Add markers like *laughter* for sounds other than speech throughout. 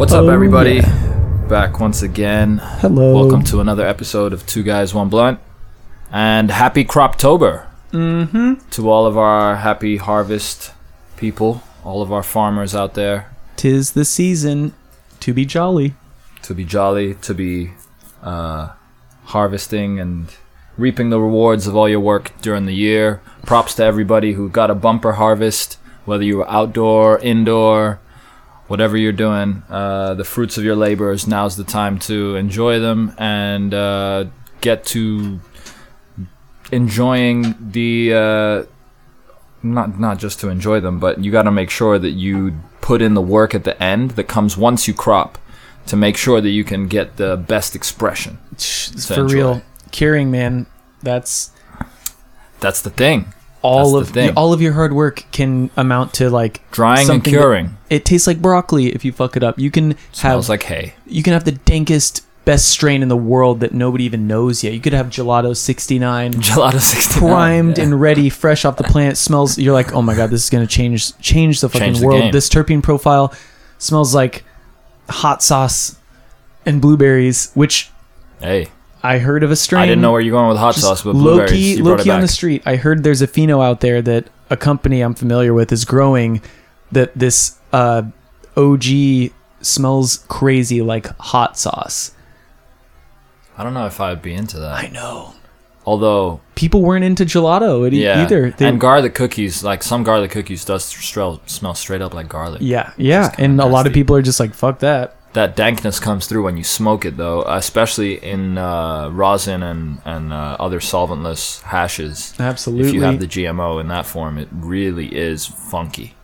What's up, Oh, everybody? yeah. Back once again. Hello. Welcome to another episode of Two Guys One Blunt, and happy Croptober Mm-hmm. to all of our happy harvest people, all of our farmers out there. Tis the season to be jolly. To be jolly, to be uh, harvesting and reaping the rewards of all your work during the year. Props to everybody who got a bumper harvest, whether you were outdoor, indoor, whatever you're doing. Uh, the fruits of your labors. Now's the time to enjoy them and uh, get to enjoying the. Uh, not not just to enjoy them, but you got to make sure that you put in the work at the end that comes once you crop to make sure that you can get the best expression. For enjoy. real. Curing, man. That's That's the thing. All That's of the thing. all of your hard work can amount to like Drying and something that- curing it tastes like broccoli if you fuck it up. You can smells have like hay. you can have the dankest best strain in the world that nobody even knows yet. You could have gelato 69 *laughs* Gelato 69. primed yeah. and ready, fresh off the plant. Smells. You're like, oh my god, this is gonna change change the fucking Change the world. game. This terpene profile smells like hot sauce and blueberries, which Hey, I heard of a strain. I didn't know where you're going with hot sauce, but low blueberries. key, you low brought it key on the back. street. I heard there's a pheno out there that a company I'm familiar with is growing that this uh, OG smells crazy like hot sauce. I don't know if I'd be into that. I know. Although, People weren't into gelato e- yeah, either. They- and garlic cookies, like some garlic cookies, does strel- smell straight up like garlic. yeah, yeah, kinda and a lot of nasty. people are just like, "Fuck that." That dankness comes through when you smoke it, though, especially in uh, rosin and and uh, other solventless hashes. Absolutely. If you have the GMO in that form, it really is funky.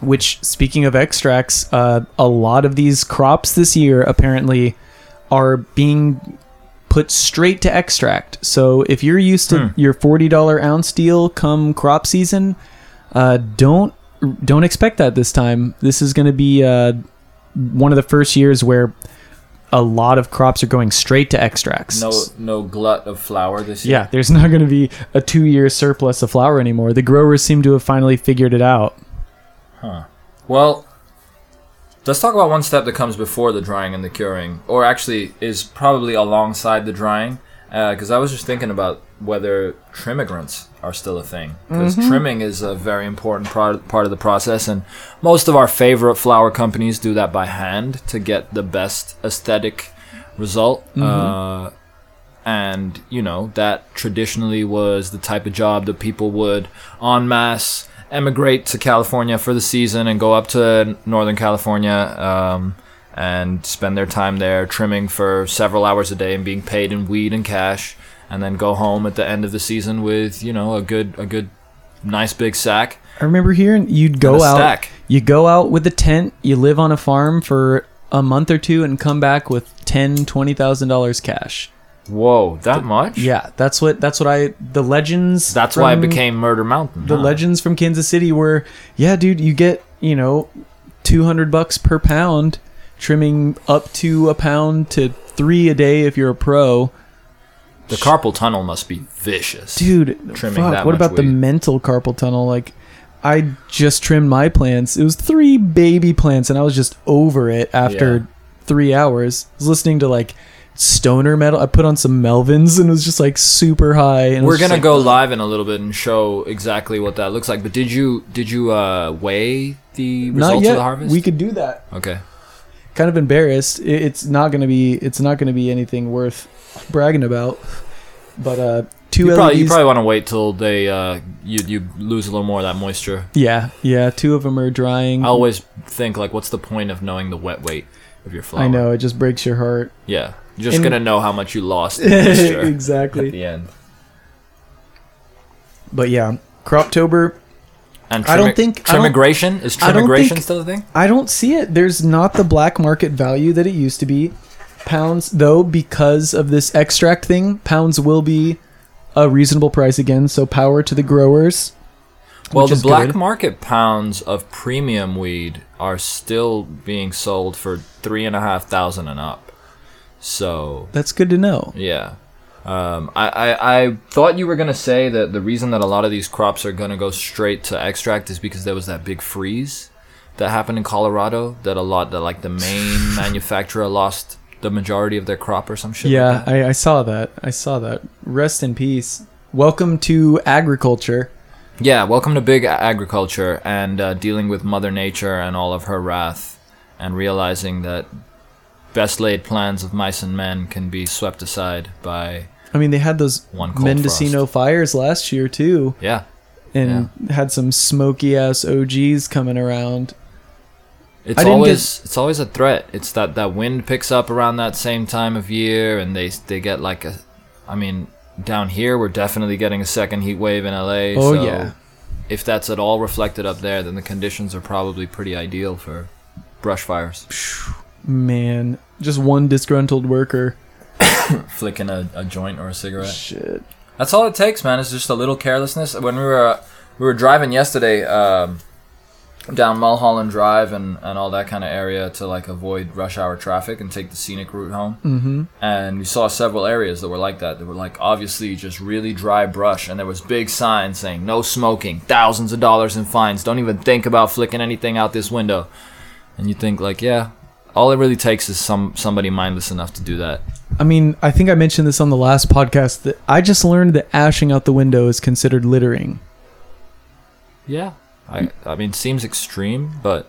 Which, speaking of extracts, uh, a lot of these crops this year apparently are being put straight to extract. So if you're used to Hmm. your forty dollar ounce deal come crop season, uh, don't don't expect that this time. This is going to be uh, one of the first years where a lot of crops are going straight to extracts. No, no glut of flower this year. Yeah, there's *laughs* not going to be a two year surplus of flower anymore. The growers seem to have finally figured it out. Huh. Well, let's talk about one step that comes before the drying and the curing, or actually is probably alongside the drying. Uh, because I was just thinking about whether trimmigrants are still a thing. Because trimming is a very important pro- part of the process, and most of our favorite flower companies do that by hand to get the best aesthetic result. Uh, and you know that traditionally was the type of job that people would en masse emigrate to California for the season and go up to Northern California um, and spend their time there trimming for several hours a day and being paid in weed and cash, and then go home at the end of the season with you know a good a good nice big sack I remember hearing you'd go out, stack. you go out with a tent, you live on a farm for a month or two, and come back with ten, twenty thousand dollars cash. Whoa, that much? Yeah, that's what that's what I the legends. That's why it from- became Murder Mountain. the huh? legends from Kansas City were, yeah, dude, you get you know, two hundred bucks per pound, trimming up to a pound to three a day if you're a pro. The carpal tunnel must be vicious. dude Trimming fuck, that what much about the weed. mental carpal tunnel like i just trimmed my plants it was three baby plants and i was just over it after Yeah. three hours i was listening to like stoner metal i put on some melvins and it was just like super high and it We're just gonna like, go live in a little bit and show exactly what that looks like. But did you did you uh, weigh the not results yet of the harvest? we could do that okay. Kind of embarrassed It- it's not gonna be it's not gonna be anything worth bragging about but uh two You probably, you probably want to wait till they uh, you you lose a little more of that moisture. yeah yeah two of them are drying I always think like, what's the point of knowing the wet weight of your flower? i know it just breaks your heart Yeah, you're just And- gonna know how much you lost *laughs* in moisture at exactly the end. But yeah, Croptober. And I don't think- immigration is I don't trimmigration think- still a thing? I don't see it. There's not the black market value that it used to be. Pounds, though, because of this extract thing, pounds will be a reasonable price again. So power to the growers. Well, the black good. market pounds of premium weed are still being sold for three and a half thousand and up. So That's good to know. yeah, Um, I, I, I thought you were gonna say that the reason that a lot of these crops are gonna go straight to extract is because there was that big freeze that happened in Colorado. That a lot that like the main *laughs* manufacturer lost the majority of their crop or some shit. Yeah, that. I, I saw that. I saw that. Rest in peace. Welcome to agriculture. Yeah, welcome to big agriculture and uh, dealing with Mother Nature and all of her wrath, and realizing that best laid plans of mice and men can be swept aside by I mean, they had those One cold Mendocino fires last year too, yeah. and had some smoky ass OGs coming around. It's didn't always it's always a threat. It's that that wind picks up around that same time of year, and they they get like a, I mean, down here we're definitely getting a second heat wave in LA. Oh, so yeah. If that's at all reflected up there, then the conditions are probably pretty ideal for brush fires. Man, just one disgruntled worker. *coughs* Flicking a, a joint or a cigarette. Shit. That's all it takes, man. It's just a little carelessness. When we were uh, we were driving yesterday um, down Mulholland Drive and, and all that kind of area to like avoid rush hour traffic and take the scenic route home. Mm-hmm. And we saw several areas that were like that. They were like obviously just really dry brush, and there was big signs saying no smoking, thousands of dollars in fines. Don't even think about flicking anything out this window. And you think like, yeah, all it really takes is some somebody mindless enough to do that. I mean, I think I mentioned this on the last podcast that I just learned that ashing out the window is considered littering. Yeah. I I mean, seems extreme, but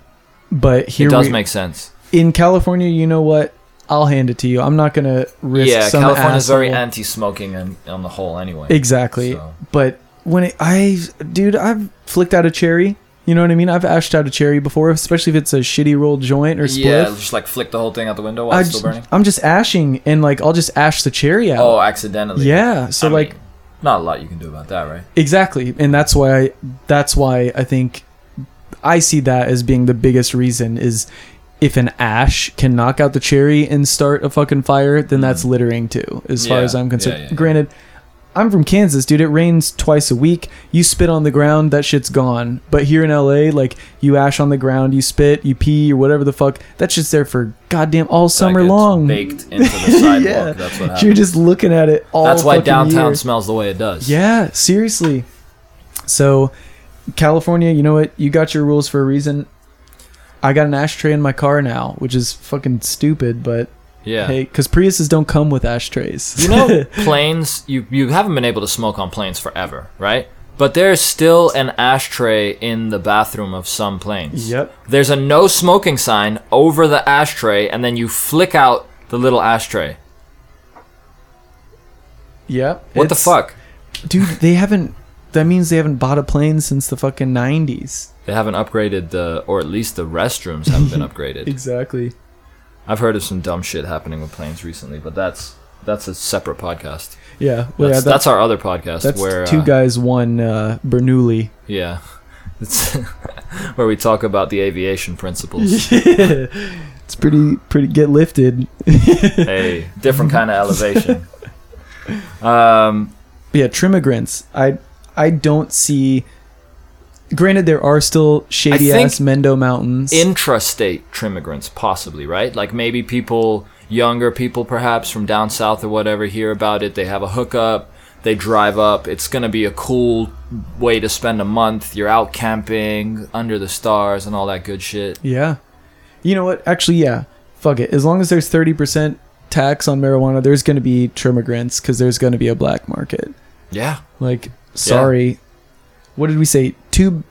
But here it does we, make sense. in California, you know what? I'll hand it to you. I'm not gonna risk. Yeah, some California's very anti-smoking and on the whole, anyway. Exactly. So- But when it, I, dude, I've flicked out a cherry. You know what I mean? I've ashed out a cherry before, especially if it's a shitty rolled joint or split. Yeah, just like flick the whole thing out the window while I it's still burning. I'm just ashing, and like I'll just ash the cherry out. Oh, accidentally. yeah. So I like mean, not a lot you can do about that, right? exactly, and that's why I, that's why I think I see that as being the biggest reason is if an ash can knock out the cherry and start a fucking fire, then that's littering too, as far Mm. As I'm concerned. yeah, yeah, yeah. Granted, I'm from Kansas, dude. It rains twice a week. You spit on the ground, that shit's gone. But here in LA, like you ash on the ground, you spit, you pee, or whatever the fuck, that shit's there for goddamn all summer long. baked into the *laughs* sidewalk. Yeah. That's what happens. You're just looking at it all. That's why downtown year. smells the way it does. Yeah, seriously. So, California, you know what? You got your rules for a reason. I got an ashtray in my car now, which is fucking stupid, but Yeah. hey, because Priuses don't come with ashtrays. You know, *laughs* planes. You you haven't been able to smoke on planes forever, right? But there's still an ashtray in the bathroom of some planes. Yep. There's a no smoking sign over the ashtray, and then you flick out the little ashtray. Yep. What the fuck? dude? They haven't. That means they haven't bought a plane since the fucking nineties. They haven't upgraded the, or at least the restrooms haven't been *laughs* upgraded. Exactly. I've heard of some dumb shit happening with planes recently, but that's that's a separate podcast. Yeah. Well, That's, yeah, that's our other podcast that's where two uh, guys, one uh, Bernoulli. yeah, *laughs* it's *laughs* where we talk about the aviation principles. *laughs* it's pretty pretty get lifted. a different kind of elevation. Um, yeah, trimmigrants. I I don't see. Granted, there are still shady ass Mendo mountains. intrastate trimmigrants, possibly, right? Like maybe people, younger people perhaps from down south or whatever, hear about it. They have a hookup. They drive up. It's gonna be a cool way to spend a month. You're out camping under the stars and all that good shit. yeah. You know what? Actually, yeah. Fuck it. As long as there's thirty percent tax on marijuana, there's going to be trimmigrants because there's going to be a black market. Yeah, Like, sorry, what did we say? Two.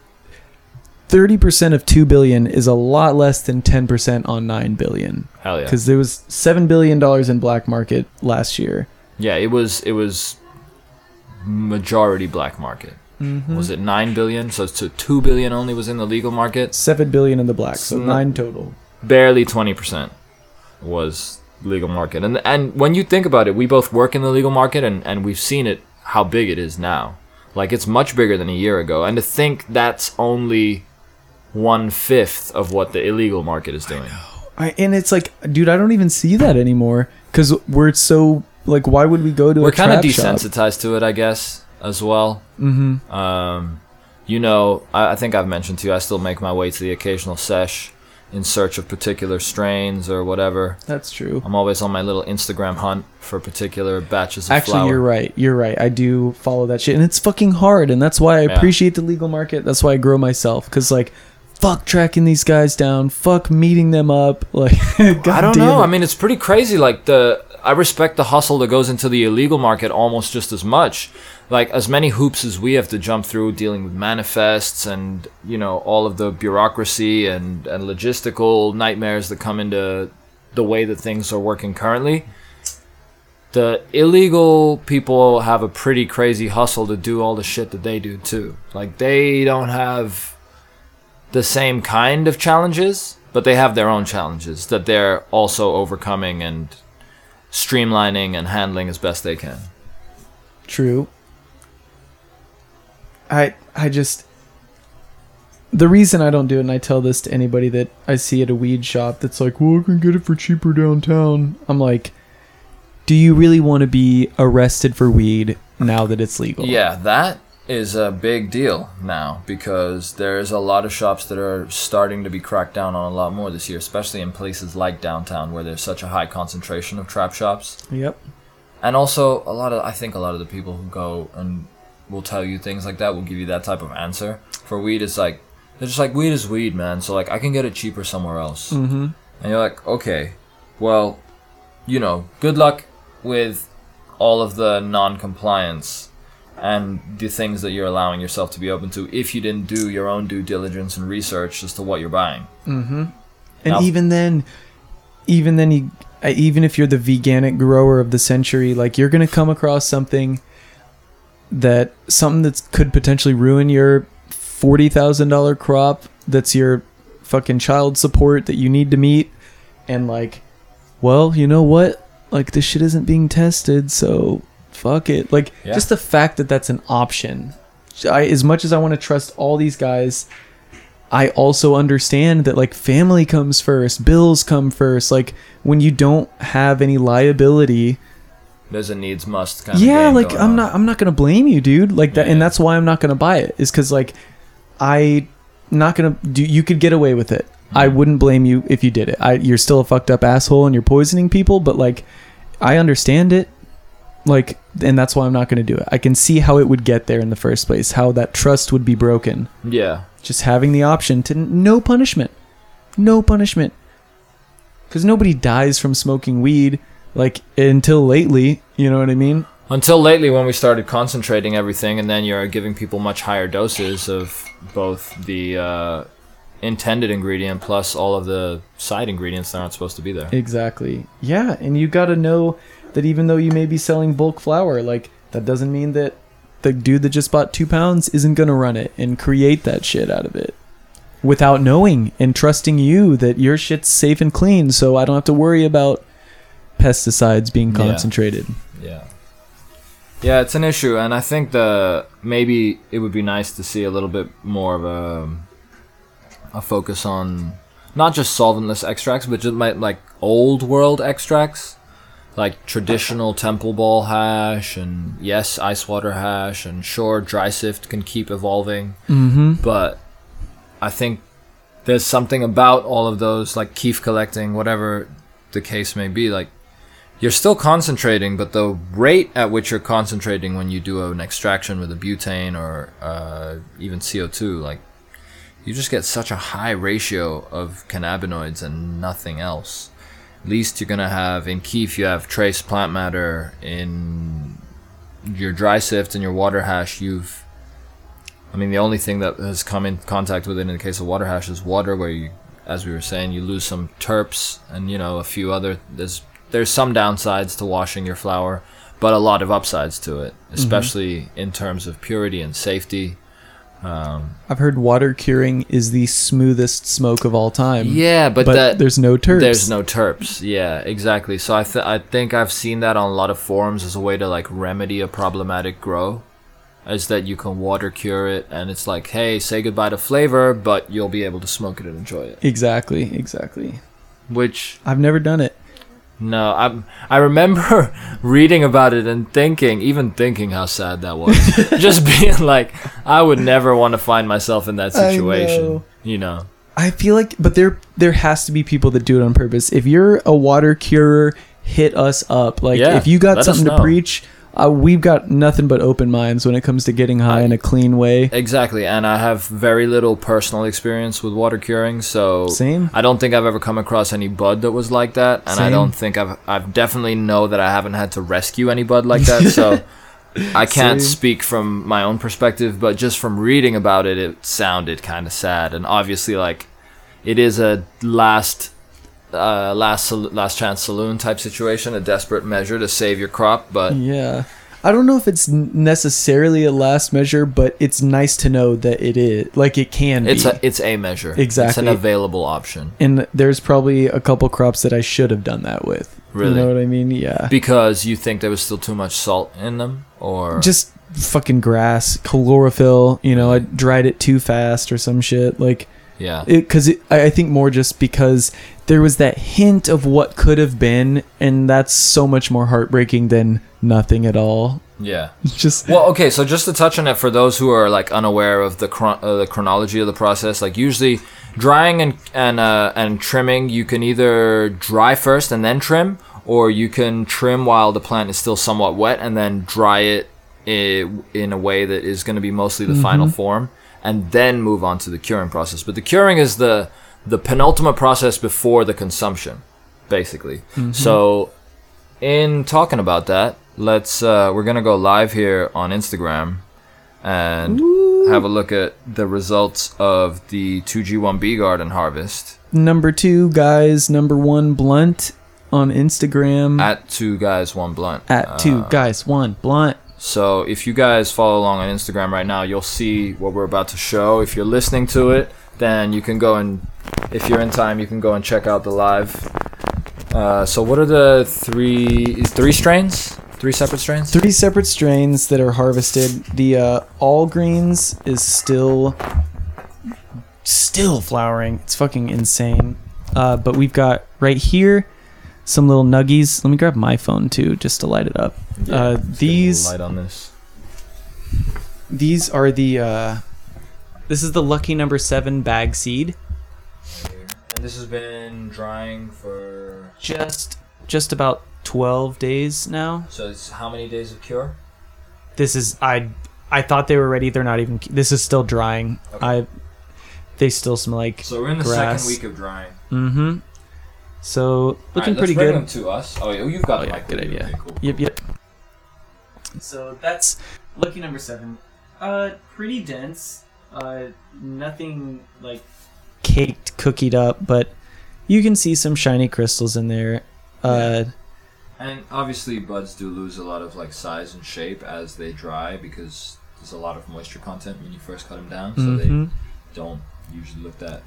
Thirty percent of two billion is a lot less than ten percent on nine billion. hell yeah. Because there was seven billion dollars in black market last year. Yeah, it was it was majority black market. Mm-hmm. Was it nine billion? So, so two billion only was in the legal market. Seven billion in the black, so not- nine total. Barely twenty percent was legal market. And and when you think about it, we both work in the legal market, and and we've seen it how big it is now. Like it's much bigger than a year ago. And to think that's only one fifth of what the illegal market is doing. I, and it's like, dude, I don't even see that anymore because we're so like, why would we go to We're kind of trap shop? desensitized to it, I guess, as well. Mm-hmm. Um, you know, I, I think I've mentioned to you, I still make my way to the occasional sesh in search of particular strains or whatever. That's true. I'm always on my little Instagram hunt for particular batches of Actually, flower. you're right. You're right. I do follow that shit, and it's fucking hard. And that's why I Yeah. appreciate the legal market. That's why I grow myself. Cause like, fuck tracking these guys down. Fuck meeting them up. *laughs* Like, I don't know. it. I mean, it's pretty crazy. Like the, I respect the hustle that goes into the illegal market almost just as much. Like as many hoops as we have to jump through dealing with manifests and you know all of the bureaucracy and and logistical nightmares that come into the way that things are working currently. The illegal people have a pretty crazy hustle to do all the shit that they do too. Like they don't have the same kind of challenges, but they have their own challenges that they're also overcoming and streamlining and handling as best they can. True. I I just the reason I don't do it, and I tell this to anybody that I see at a weed shop that's like, "Well, I can get it for cheaper downtown." I'm like, "Do you really want to be arrested for weed now that it's legal?" Yeah, that is a big deal now because there's a lot of shops that are starting to be cracked down on a lot more this year, especially in places like downtown where there's such a high concentration of trap shops. Yep. And also, a lot of I think a lot of the people who go and will tell you things like that will give you that type of answer. For weed, it's like they're just like weed is weed, man. So like I can get it cheaper somewhere else. Mm-hmm. And you're like, okay, well, you know, good luck with all of the non-compliance and the things that you're allowing yourself to be open to if you didn't do your own due diligence and research as to what you're buying. Mm-hmm. And Now- even then, even then, you, uh, even if you're the veganic grower of the century, like you're gonna come across something that something that could potentially ruin your forty thousand dollar crop. That's your fucking child support that you need to meet, and like, well, you know what? Like this shit isn't being tested, so fuck it. Like Yeah. just the fact that that's an option. I, as much as I want to trust all these guys, I also understand that like family comes first, bills come first. Like when you don't have any liability, There's a needs must kind yeah, of game like going I'm on. not I'm not gonna blame you, dude. Like that, Yeah. and that's why I'm not gonna buy it. Is because like I not gonna do. You could get away with it. I Mm. wouldn't blame you if you did it. I you're still a fucked up asshole and you're poisoning people, but like I understand it. Like, and that's why I'm not gonna do it. I can see how it would get there in the first place. How that trust would be broken. Yeah. Just having the option to n- no punishment, no punishment, because nobody dies from smoking weed. Like until lately, you know what I mean? Until lately, when we started concentrating everything, and then you're giving people much higher doses of both the uh, intended ingredient plus all of the side ingredients that aren't supposed to be there. Exactly. Yeah, and you got to know that even though you may be selling bulk flower, like that doesn't mean that the dude that just bought two pounds isn't gonna run it and create that shit out of it without knowing and trusting you that your shit's safe and clean, so I don't have to worry about pesticides being Yeah. concentrated. Yeah. Yeah, it's an issue, and I think the maybe it would be nice to see a little bit more of a a focus on not just solventless extracts, but just like, like old world extracts, like traditional *laughs* temple ball hash, and yes, ice water hash, and sure, dry sift can keep evolving, Mm-hmm. but I think there's something about all of those, like keef collecting, whatever the case may be, like you're still concentrating, but the rate at which you're concentrating when you do an extraction with a butane or uh, even CO2, like you just get such a high ratio of cannabinoids and nothing else. At least you're gonna have in keef, you have trace plant matter in your dry sift and your water hash. You've, I mean, the only thing that has come in contact with it in the case of water hash is water, where you, as we were saying, you lose some terps and you know a few other. There's there's some downsides to washing your flower, but a lot of upsides to it, especially in terms of purity and safety. Um, I've heard water curing is the smoothest smoke of all time. yeah, but, but, that there's no terps. There's no terps. Yeah, exactly. So I th- I think I've seen that on a lot of forums as a way to like remedy a problematic grow, is that you can water cure it, and it's like, hey, say goodbye to flavor, but you'll be able to smoke it and enjoy it. exactly, exactly. Which I've never done it. No, I I remember *laughs* reading about it and thinking, even thinking how sad that was. *laughs* Just being like, I would never want to find myself in that situation. know. You know. I feel like, but there there has to be people that do it on purpose. If you're a water curer, hit us up. Like Yeah, if you got something to preach, uh, we've got nothing but open minds when it comes to getting high in a clean way. Exactly, and I have very little personal experience with water curing, so Same. I don't think I've ever come across any bud that was like that, and I don't think I've I've definitely know that I haven't had to rescue any bud like that, so *laughs* I can't Same. speak from my own perspective, but just from reading about it, it sounded kind of sad, and obviously like it is a last. Uh, last last chance saloon type situation, a desperate measure to save your crop, but Yeah. I don't know if it's necessarily a last measure, but it's nice to know that it is. Like it can it's be. a it's a measure. Exactly, it's an available option. and there's probably a couple crops that I should have done that with. Really? You know what I mean? Yeah. Because you think there was still too much salt in them, or Just fucking grass, chlorophyll. You know, I dried it too fast or some shit. Like yeah, because it, I I think more just because there was that hint of what could have been, and that's so much more heartbreaking than nothing at all. yeah. *laughs* Just Well, okay, so just to touch on it for those who are like unaware of the chron- uh, the chronology of the process, like usually drying and and uh, and trimming, you can either dry first and then trim, or you can trim while the plant is still somewhat wet and then dry it i- in a way that is going to be mostly the final form, and then move on to the curing process. But the curing is the the penultimate process before the consumption, basically. So in talking about that, let's uh, we're gonna go live here on Instagram and have a look at the results of the 2G1B garden harvest number two guys, number one blunt on Instagram at two guys one blunt. at two Uh, guys one blunt. So if you guys follow along on Instagram right now, you'll see what we're about to show. If you're listening to it, then you can go and if you're in time, you can go and check out the live. Uh, so what are the three three strains? Three separate strains? Three separate strains that are harvested. The uh, all greens is still still flowering. It's fucking insane. Uh, but we've got right here some little nuggies. Let me grab my phone too, just to light it up. Yeah, uh, let's get a little these light on this. these are the uh, this is the lucky number seven bag seed. And this has been drying for Just just about twelve days now. so it's how many days of cure? This is I I thought they were ready. They're not even. This is still drying. Okay. I they still smell like So we're in the Grass. second week of drying. Mm-hmm. So looking Alright, let's pretty bring good. them to us. Oh, yeah, you've got Oh yeah, good idea. Okay, cool, Yep, cool. yep. So that's lucky number seven. Uh, pretty dense. Uh, nothing like caked, cookied up, but you can see some shiny crystals in there. Uh, And obviously, buds do lose a lot of like size and shape as they dry because there's a lot of moisture content when you first cut them down, so mhm. they don't usually look that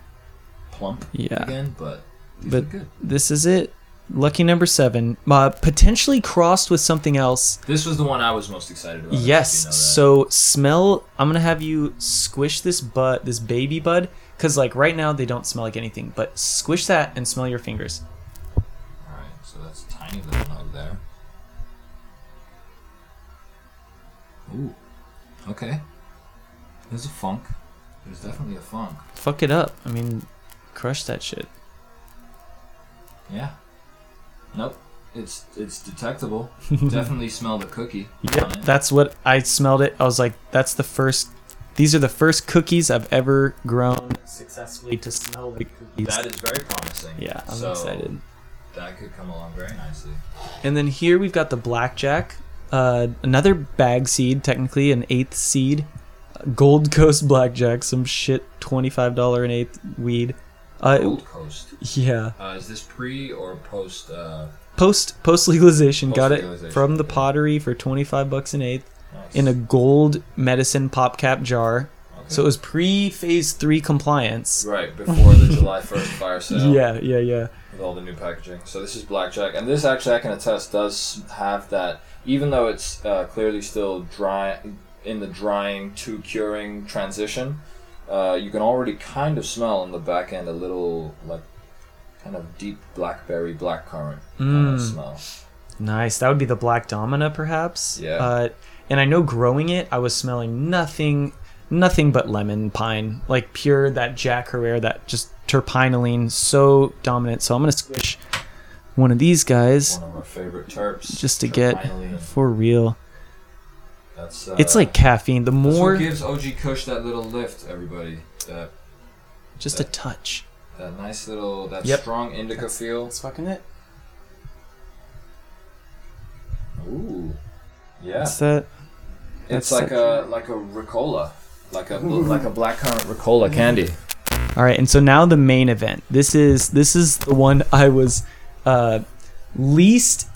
plump Yeah. again. But these But-. This is it. Lucky number seven. Uh, potentially crossed with something else. This was the one I was most excited about. Yes. So smell. I'm gonna have you squish this bud, this baby bud, because like right now they don't smell like anything. But squish that and smell your fingers. All right, so that's a tiny little nug there. Ooh, okay. There's a funk. There's definitely a funk. Fuck it up. I mean, crush that shit. Yeah. Nope. It's it's detectable. *laughs* definitely smell the cookie. it. That's what I smelled it. I was like, that's the first. These are the first cookies I've ever grown successfully to smell like cookies. That is very promising. yeah, I'm So, excited. That could come along very nicely. And then here we've got the blackjack, uh, another bag seed, technically an eighth seed, Gold Coast *laughs* blackjack, some shit twenty five dollar an eighth weed. Uh, Gold Coast. yeah, Uh, is this pre or post? Uh, post post legalization, got it from the pottery for twenty five bucks an eighth nice. in a gold medicine pop cap jar. Okay. So it was pre phase three compliance. right before the July first *laughs* fire sale. Yeah, yeah, yeah. with all the new packaging. So this is blackjack, and this actually I can attest does have that. Even though it's uh, clearly still dry in the drying to curing transition, uh, you can already kind of smell in the back end a little like kind of deep blackberry blackcurrant kind of Mm. smell. Nice. That would be the black domina, perhaps. Yeah. Uh, and I know growing it, I was smelling nothing, nothing but lemon pine, like pure that Jack Herer, that just terpinolene so dominant. So I'm gonna squish one of these guys One of our favorite terps. just to get for real. That's, uh, It's like caffeine. The that's more, gives OG Kush that little lift, everybody. That just a touch. that nice little that Yep. strong indica feel. That's fucking it. Ooh. Yeah. That's that. It's like that- a like a Ricola. Like a like a blackcurrant Ricola candy. All right, and so now the main event. This is this is the one I was uh, least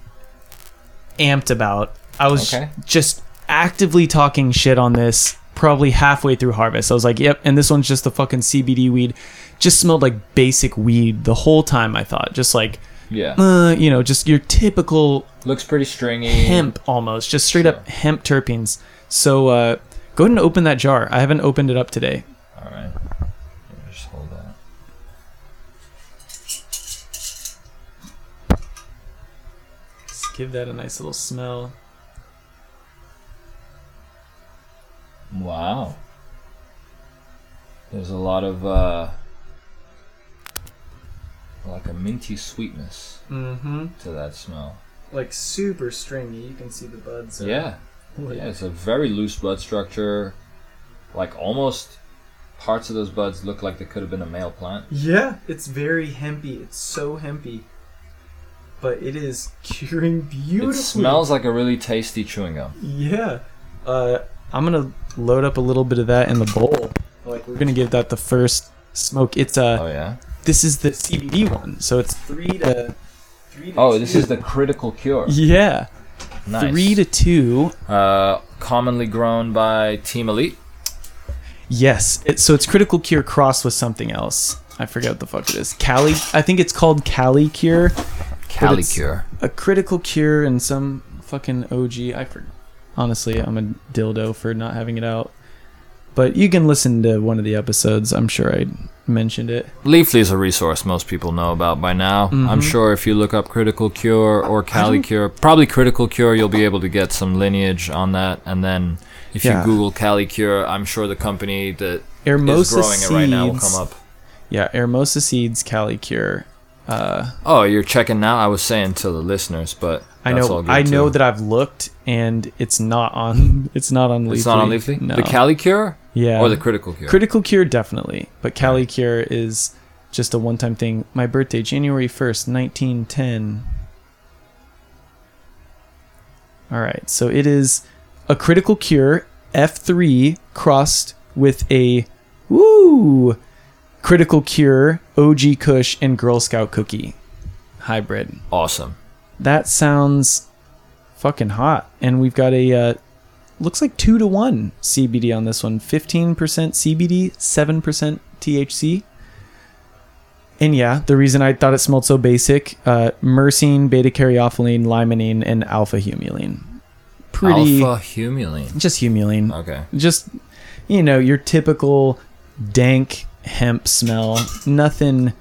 amped about. I was Okay. just actively talking shit on this probably halfway through harvest. I was like, "Yep," and this one's just the fucking CBD weed. Just smelled like basic weed the whole time. I thought, just like, Yeah. uh, you know, just your typical Looks pretty stringy. hemp almost, just straight up hemp terpenes. So uh, go ahead and open that jar. I haven't opened it up today. All right. Just hold that. Just give that a nice little smell. Wow. There's a lot of uh like a minty sweetness Mm-hmm. to that smell. Like super stringy. You can see the buds. Yeah. Yeah, it's a very loose bud structure. Like almost parts of those buds look like they could have been a male plant. Yeah, it's very hempy. It's so hempy. But it is *laughs* curing beautifully. It smells like a really tasty chewing gum. Yeah. Uh, I'm gonna load up a little bit of that in the bowl. Like we're gonna give that the first smoke. It's a. Oh yeah. this is the CBD one, so it's three to. Three to Oh, this is the critical cure. Yeah, Nice. three to two. uh, commonly grown by Team Elite. Yes. It, so it's critical cure crossed with something else. I forget what the fuck it is. Cali. I think it's called Cali Cure. Cali Cure. a critical cure and some fucking OG. I for, honestly, I'm a dildo for not having it out. But you can listen to one of the episodes. I'm sure I mentioned it. Leafly is a resource most people know about by now. I'm Mhm. sure if you look up Critical Cure or Cali Cure, probably Critical Cure, you'll be able to get some lineage on that. And then if Yeah. you Google Cali Cure, I'm sure the company that is Hermosa growing it right now will come up. Yeah, Hermosa seeds Cali Cure. Uh, Oh, you're checking now? I was saying to the listeners, but I know. all good I know that I've looked, and it's not on. *laughs* It's not on Leafly. it's not on Leafly. No. The Cali Cure yeah. or the Critical Cure. Critical Cure definitely, but Cali Cure is just a one-time thing. My birthday, January first, nineteen ten. All right, so it is a Critical Cure F three crossed with a woo Critical Cure OG Kush and Girl Scout cookie hybrid. awesome. That sounds fucking hot. And we've got a uh, looks like two to one CBD on this one. Fifteen percent CBD, seven percent THC. And yeah, the reason I thought it smelled so basic: uh, myrcene, beta caryophyllene, limonene, and alpha humulene. Pretty, Alpha humulene. just humulene. Okay. Just you know your typical dank hemp smell. Nothing,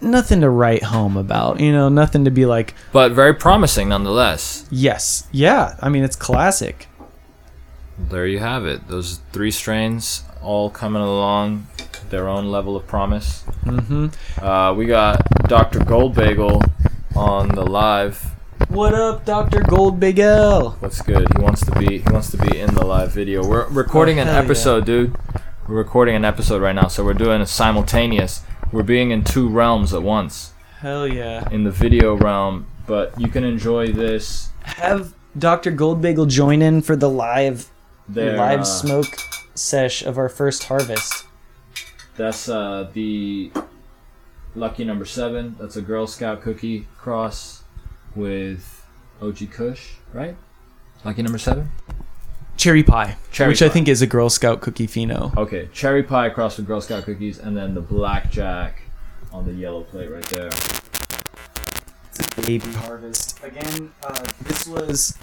nothing to write home about. You know, nothing to be like, But very promising nonetheless. Yes. Yeah. I mean, it's classic. There you have it. Those three strains all coming along their own level of promise. Mm-hmm. Uh, we got Dr. Goldbagel on the live. What up, Doctor Goldbagel What's good? He wants to be he wants to be in the live video. We're recording Oh, an hell yeah. episode, dude. We're recording an episode right now, so we're doing a simultaneous. We're being in two realms at once. Hell yeah. In the video realm, but you can enjoy this Have Doctor Goldbagel join in for the live there. live uh, smoke sesh of our first harvest. That's uh, the lucky number seven. That's a Girl Scout cookie cross with OG Kush, right? Lucky number seven. Cherry pie, Cherry which I pie. think is a Girl Scout cookie pheno. Okay, cherry pie crossed with Girl Scout cookies, and then the blackjack on the yellow plate right there. It's a baby harvest. Again, uh, this was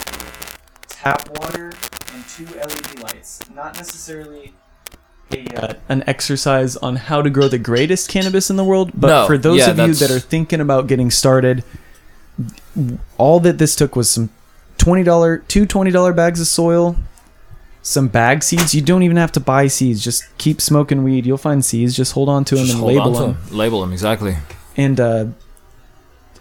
tap water and two LED lights. Not necessarily a, uh, an exercise on how to grow the greatest cannabis in the world, but No, for those yeah, of you that's- that are thinking about getting started, all that this took was some twenty dollar two twenty dollar bags of soil, some bag seeds. You don't even have to buy seeds. Just keep smoking weed. You'll find seeds. Just hold on to them Just and hold label on to them. 'em. Label them exactly. And uh,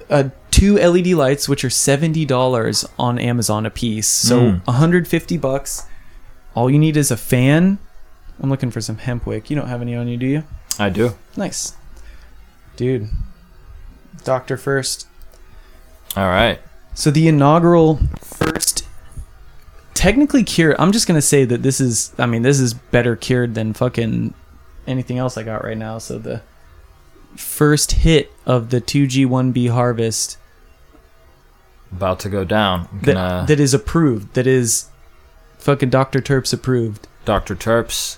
uh, two LED lights, which are seventy dollars on Amazon a piece. So Mm. 150 bucks. All you need is a fan. I'm looking for some hemp wick. You don't have any on you, do you? I do. Nice, dude. Doctor first. All right. So the inaugural first technically cured. I'm just gonna say that this is I mean, this is better cured than fucking anything else I got right now. So the first hit of the 2G1B harvest About to go down. That, gonna that is approved, that is fucking Dr. Terps approved. *laughs* Dr. Terps.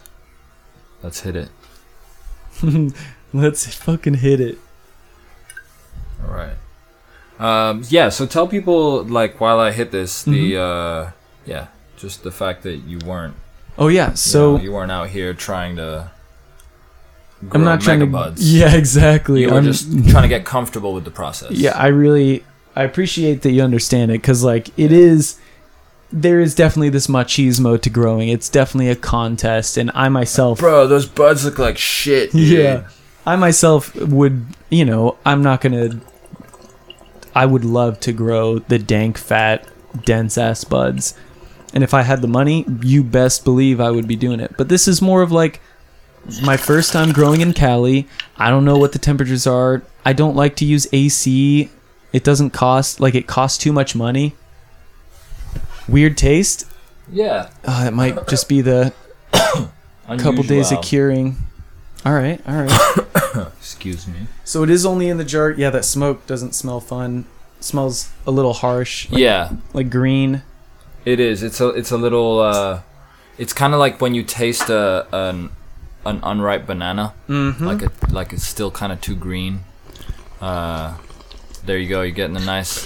Let's hit it. Let's fucking hit it. All right. Um, yeah. So tell people like while I hit this, the Mm-hmm. uh, yeah, just the fact that you weren't. Oh yeah, you so know, you weren't out here trying to. I'm not trying to. *laughs* Yeah, exactly. You were I'm just *laughs* trying to get comfortable with the process. Yeah, I really I appreciate that you understand it cuz like it is there is definitely this machismo to growing. It's definitely a contest and I myself Bro, those buds look like shit. Dude. yeah. I myself would, you know, I'm not going to I would love to grow the dank fat dense ass buds. And if I had the money, you best believe I would be doing it. But this is more of like my first time growing in Cali. I don't know what the temperatures are. I don't like to use AC. It doesn't cost like it costs too much money. Weird taste. Yeah. Uh, it might just be the *coughs* couple days of curing. All right, all right. *coughs* Excuse me. So it is only in the jar. Yeah, that smoke doesn't smell fun. smells a little harsh, Yeah, like green. It is. It's a it's a little. Uh, it's kind of like when you taste a an an unripe banana. Mm-hmm. like it like it's still kind of too green. Uh, there you go. You're getting a nice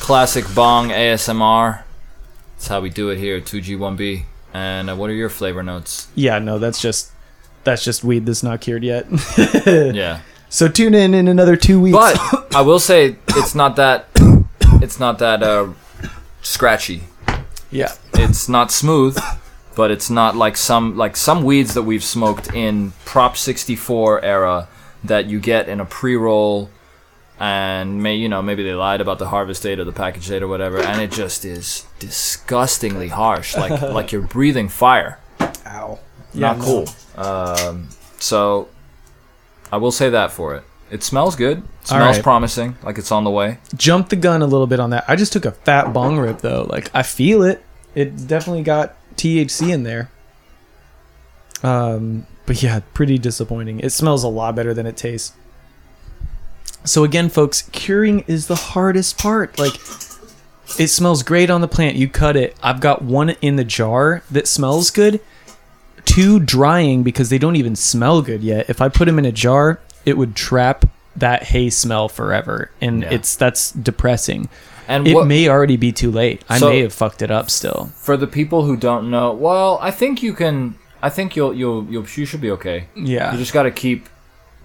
classic bong ASMR. That's how we do it here 2G1B. And uh, what are your flavor notes? yeah, no, that's just that's just weed that's not cured yet. *laughs* Yeah, so tune in in another two weeks. but *laughs* I will say it's not that it's not that uh, scratchy. Yeah, It's not smooth, but it's not like some like some weeds that we've smoked in Prop 64 era that you get in a pre-roll and may you know maybe they lied about the harvest date or the package date or whatever and it just is disgustingly harsh like *laughs* like you're breathing fire ow. not no. cool um, so i will say that for it it smells good it smells Alright. promising like it's on the way Jump the gun a little bit on that. I just took a fat bong rip though. Like I feel it. It definitely got THC in there. Um, but yeah, pretty disappointing. It smells a lot better than it tastes. So again, folks, curing is the hardest part. Like it smells great on the plant. You cut it. I've got one in the jar that smells good. Two drying because they don't even smell good yet. If I put them in a jar, it would trap that hay smell forever, and Yeah. it's that's depressing. and It what, may already be too late. I So- may have fucked it up still. for the people who don't know well i think you can i think you'll you'll, you'll you should be okay Yeah. You just got to keep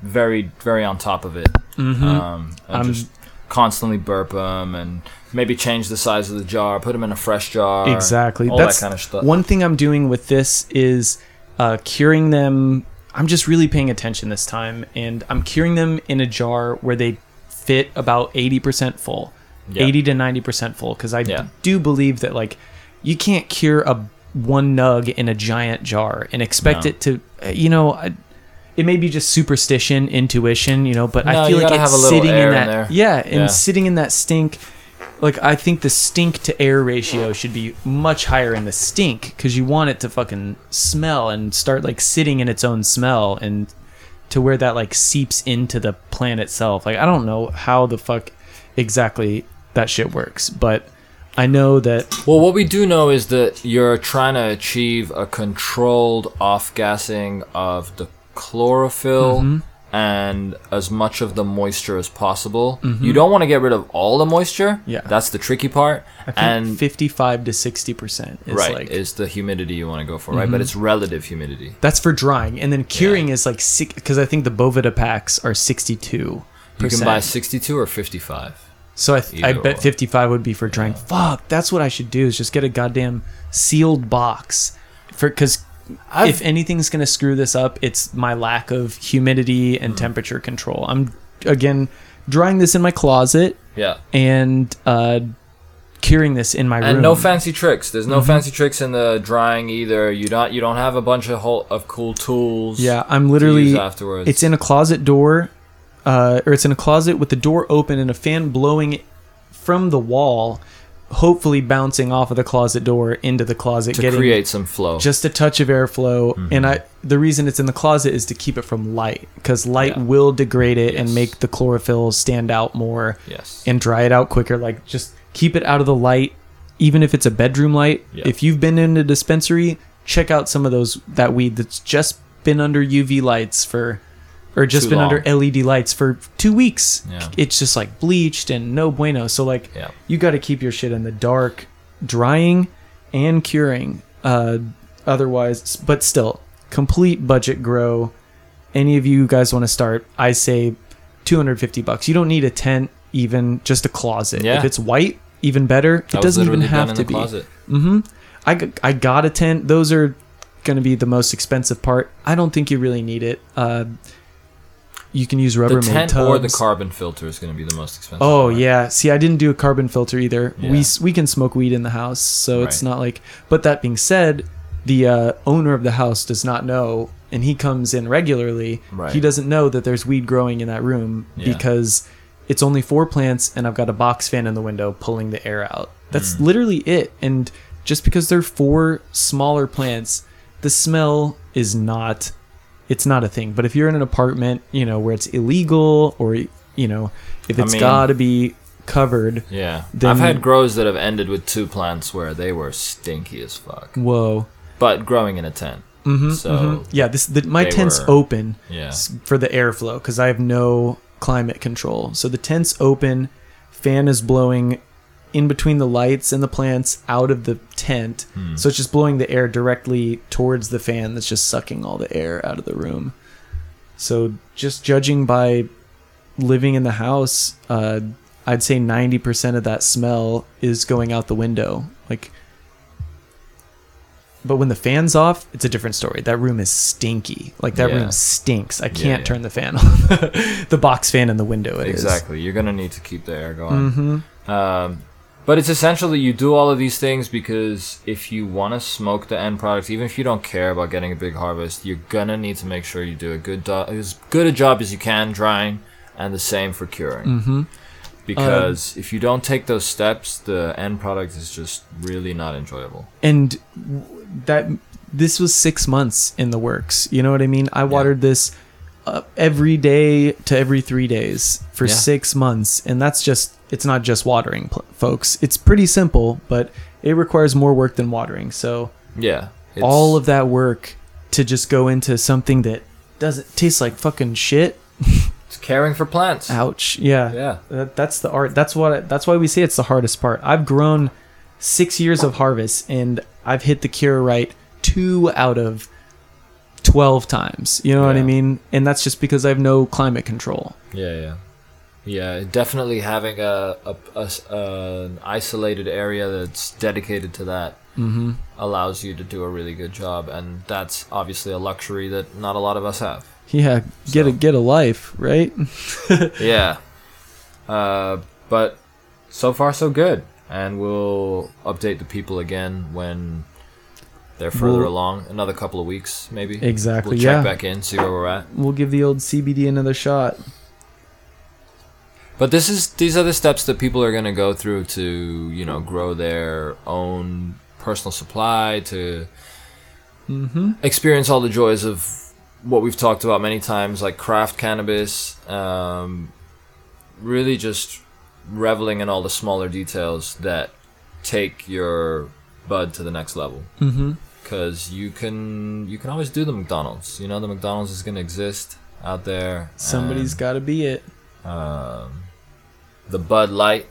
very, very on top of it. Mm-hmm. Um, and I'm- just constantly burp them and maybe change the size of the jar, put them in a fresh jar. Exactly. All That's that kind of stuff. One thing I'm doing with this is uh, curing them. I'm just really paying attention this time, and I'm curing them in a jar where they fit about 80% full, Yeah. 80 to 90% full. Because I Yeah. do believe that like you can't cure a one nug in a giant jar and expect No. it to, uh, you know. I, it may be just superstition, intuition, you know, but No, I feel like it's have a sitting in in that, there. yeah, and Yeah. sitting in that stink like I think the stink to air ratio should be much higher in the stink because you want it to fucking smell and start like sitting in its own smell and to where that like seeps into the plant itself. Like I don't know how the fuck exactly that shit works, but I know that Well, what we do know is that you're trying to achieve a controlled off gassing of the chlorophyll Mm-hmm. And as much of the moisture as possible. You don't want to get rid of all the moisture. Yeah. That's the tricky part. And 55 to 60 percent is right like Mm-hmm. is the humidity you want to go for, right? But it's relative humidity. that's for drying, and then curing is like six because I think the Boveda packs are 62. You can buy 62 or 55. So I, th- I bet or. 55 would be for drying. Fuck, that's what I should do is just get a goddamn sealed box, for because I've- if anything's going to screw this up, it's my lack of humidity Hmm. and temperature control. I'm again drying this in my closet Yeah. and uh, curing this in my room. And no fancy tricks. There's Mm-hmm. no fancy tricks in the drying either. You don't you don't have a bunch of whole, of cool tools. Yeah, I'm to literally. use afterwards. It's in a closet door, uh, or it's in a closet with the door open and a fan blowing from the wall, hopefully bouncing off of the closet door into the closet, to getting create some flow. just a touch of airflow. Mm-hmm. And I, the reason it's in the closet is to keep it from light, because light Yeah. will degrade it Yes. and make the chlorophyll stand out more yes. and dry it out quicker. Like just keep it out of the light, even if it's a bedroom light. Yeah. If you've been in a dispensary, check out some of those that weed that's just been under UV lights for, or just Too been long. under LED lights for two weeks. Yeah. It's just like bleached and no bueno. So like Yeah. you got to keep your shit in the dark, drying and curing. Uh, otherwise, but still, complete budget grow. Any of you guys want to start? I say 250 bucks. You don't need a tent, even just a closet. Yeah. If it's white, even better. It That doesn't even have to be. closet. hmm I got a tent. Those are going to be the most expensive part. I don't think you really need it. Uh, you can use The Rubbermaid tent tubs. or the carbon filter is going to be the most expensive. Oh part. yeah. See, I didn't do a carbon filter either. We Yeah. s- we can smoke weed in the house, so it's not like. But that being said, the uh, owner of the house does not know, and he comes in regularly. Right. He doesn't know that there's weed growing in that room Yeah. because it's only four plants, and I've got a box fan in the window pulling the air out. That's Hmm. literally it. And just because they're four smaller plants, the smell is not it's not a thing. But if you're in an apartment, you know, where it's illegal or you know, if I it's mean- got to be covered, Yeah. I've had grows that have ended with two plants where they were stinky as fuck. whoa. But growing in a tent. hmm So, Yeah, this the, my tent's were- open yeah. for the airflow because I have no climate control. So the tent's open, fan is blowing in between the lights and the plants out of the tent. Hmm. So it's just blowing the air directly towards the fan that's just sucking all the air out of the room. So just judging by living in the house, uh, I'd say 90% of that smell is going out the window. Like, but when the fan's off, it's a different story. That room is stinky. Like that Yeah. room stinks. I can't yeah. turn the fan *laughs* off. the box fan in the window. It is. Exactly. You're to need to keep the air going. Mm-hmm. Um, but it's essential that you do all of these things because if you want to smoke the end product, even if you don't care about getting a big harvest, you're gonna need to make sure you do a good do- as good a job as you can drying, and the same for curing. Mm-hmm. Because if you don't take those steps, the end product is just really not enjoyable. and that this was six months in the works. You know what I mean? I watered this uh, every day to every three days for Yeah. six months, and that's just it's not just watering, pl- folks. It's pretty simple, but it requires more work than watering. So Yeah. All of that work to just go into something that doesn't taste like fucking shit. *laughs* it's caring for plants. Ouch. Yeah. Yeah. That, that's the art. That's what. That's why we say it's the hardest part. I've grown six years of harvest, and I've hit the cure right two out of twelve times. You know what I mean? And that's just because I have no climate control. Yeah, yeah, yeah. Definitely having a, a, a uh, an isolated area that's dedicated to that Mm-hmm. allows you to do a really good job, and that's obviously a luxury that not a lot of us have. Yeah. Get a get a life, right? *laughs* yeah, uh, but so far so good, and we'll update the people again when they're further We'll- along. Another couple of weeks, maybe. Exactly, We'll check yeah. back in, see where we're at. We'll give the old CBD another shot. But this is these are the steps that people are going to go through to you know grow their own personal supply to Mm-hmm. experience all the joys of what we've talked about many times, like craft cannabis. Um, really, just reveling in all the smaller details that take your bud to the next level. Mm-hmm. Because you can you can always do the McDonald's. You know the McDonald's is going to exist out there. Somebody's got to be it. um, the Bud Light.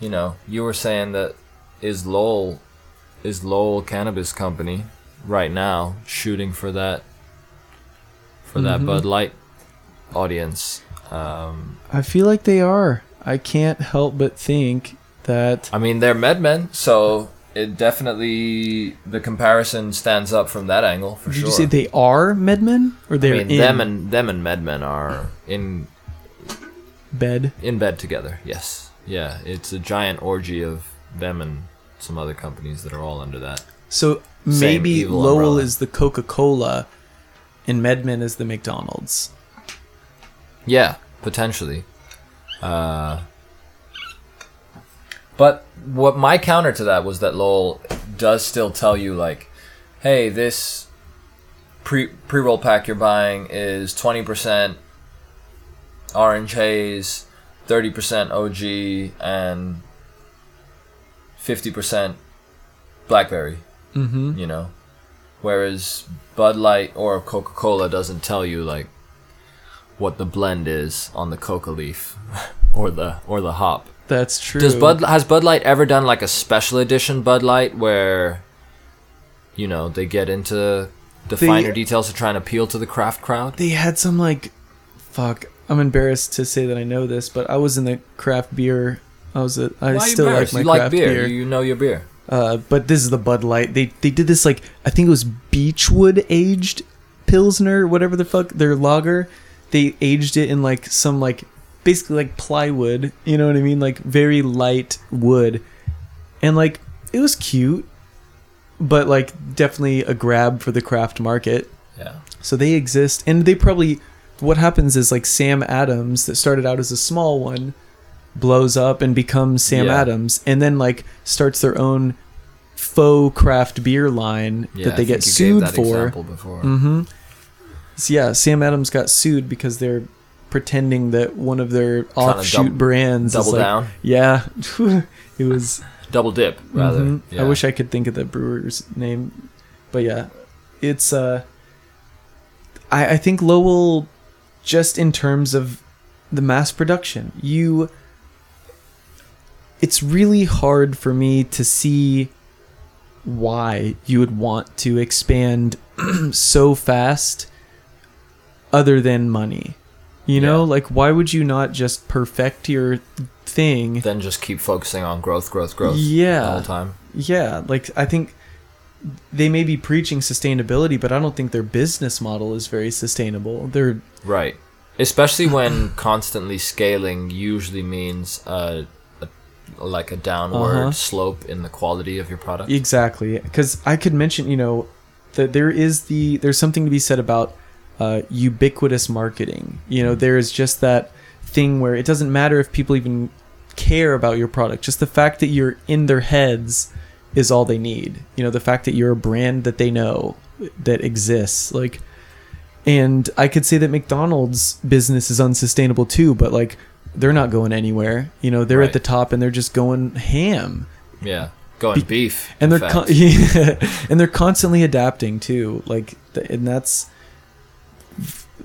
You know, you were saying that is Lowell is Lowell Cannabis Company right now shooting for that for that Mhm. Bud Light audience. Um, I feel like they are. I can't help but think that I mean, they're MedMen, so it definitely the comparison stands up from that angle for Did sure. you say they are medmen or they're mean, in them and them and MedMen are in bed? in bed together. Yes, yeah, it's a giant orgy of them and some other companies that are all under that. So maybe Lowell umbrella. is the Coca Cola, and MedMen is the McDonald's. Yeah, potentially. Uh, but what my counter to that was that Lowell does still tell you like, hey, this pre pre roll pack you're buying is twenty percent orange haze, thirty percent OG, and fifty percent blackberry. Mm-hmm. You know, whereas Bud Light or Coca Cola doesn't tell you like what the blend is on the coca leaf *laughs* or the or the hop. That's true. Does Bud has Bud Light ever done like a special edition Bud Light where you know they get into the They- finer details to try and appeal to the craft crowd? They had some like, fuck. I'm embarrassed to say that I know this, but I was in the craft beer. I was a. I Why still like my you like beer. beer. You know your beer. Uh, but this is the Bud Light. They they did this like I think it was Beechwood aged pilsner, whatever the fuck their lager. They aged it in like some like basically like plywood. You know what I mean? Like very light wood, and like it was cute, but like definitely a grab for the craft market. Yeah. So they exist, and they probably. What happens is like Sam Adams that started out as a small one, blows up and becomes Sam Yeah. Adams, and then like starts their own faux craft beer line Yeah, that they I get think you gave sued for. Mm-hmm. So yeah, Sam Adams got sued because they're pretending that one of their to offshoot dou- brands Double is like, down, Yeah, *laughs* it was. double dip, rather. Mhm. Yeah. I wish I could think of the brewer's name, but yeah, it's uh. I I think Lowell, just in terms of the mass production, you. It's really hard for me to see why you would want to expand *clears throat* so fast other than money. You know, Yeah. like why would you not just perfect your thing then just keep focusing on growth, growth, growth. Yeah. the whole time. yeah, like I think they may be preaching sustainability, but I don't think their business model is very sustainable. They're Right. Especially when *coughs* constantly scaling usually means uh, a, like a downward Uh-huh. slope in the quality of your product. exactly because I could mention, you know, that there is the there's something to be said about uh, ubiquitous marketing. You know, there is just that thing where it doesn't matter if people even care about your product. Just the fact that you're in their heads is all they need. You know, the fact that you're a brand that they know that exists. Like, and I could say that McDonald's business is unsustainable too, but like they're not going anywhere. You know, they're Right. at the top and they're just going ham. Yeah. Going Be- beef. And they're con- yeah, *laughs* and they're constantly adapting too. Like, and that's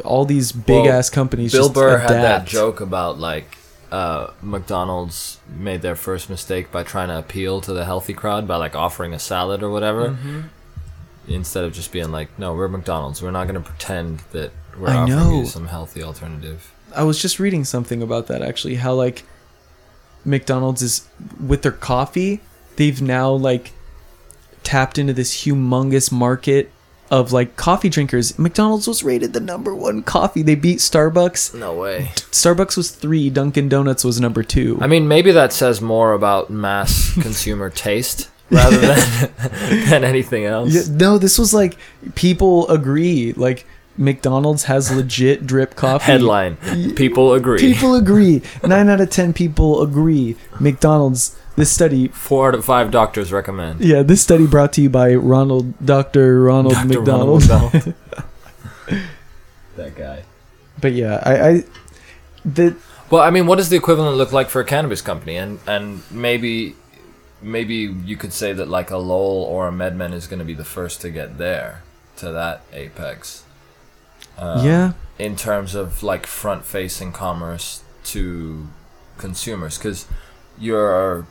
all these big Well, ass companies. Bill just Burr had that joke about like uh, McDonald's made their first mistake by trying to appeal to the healthy crowd by like offering a salad or whatever Mm-hmm. instead of just being like, no, we're McDonald's. We're not going to pretend that we're I offering know. you some healthy alternative. I was just reading something about that actually. How like McDonald's is with their coffee, they've now like tapped into this humongous market of like coffee drinkers. McDonald's was rated the number one coffee. They beat Starbucks. No way. Starbucks was three. Dunkin' Donuts was number two. I mean, maybe that says more about mass *laughs* consumer taste rather than *laughs* than anything else. Yeah, no, this was like people agree. Like McDonald's has legit drip *laughs* coffee. Headline: People agree. People agree. Nine out of ten people agree. McDonald's. This study. Four out of five doctors recommend. Yeah, this study brought to you by Ronald, Doctor Ronald Dr. McDonald. Ronald McDonald. *laughs* that guy. But yeah, I, I the Well, I mean, what does the equivalent look like for a cannabis company? And and maybe maybe you could say that like a Lowell or a MedMen is going to be the first to get there to that apex. Um, yeah, in terms of like front facing commerce to consumers because your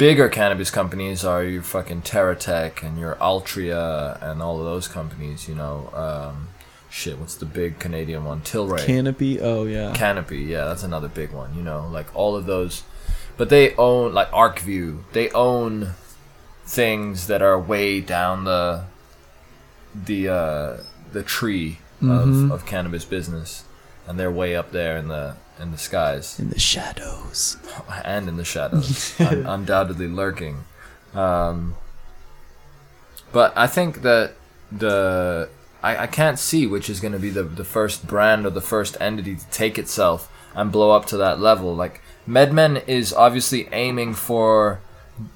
bigger cannabis companies are your fucking TerraTech and your Altria and all of those companies you know um, shit what's the big Canadian one? Tilray. Canopy. Oh yeah, Canopy yeah that's another big one you know like all of those. But they own like ArcView they own things that are way down the the uh, the tree of, of cannabis business, and they're way up there in the in the skies In the shadows. *laughs* and in the shadows, un- *laughs* undoubtedly lurking. Um, but I think that the I, I can't see which is going to be the the first brand or the first entity to take itself and blow up to that level. Like MedMen is obviously aiming for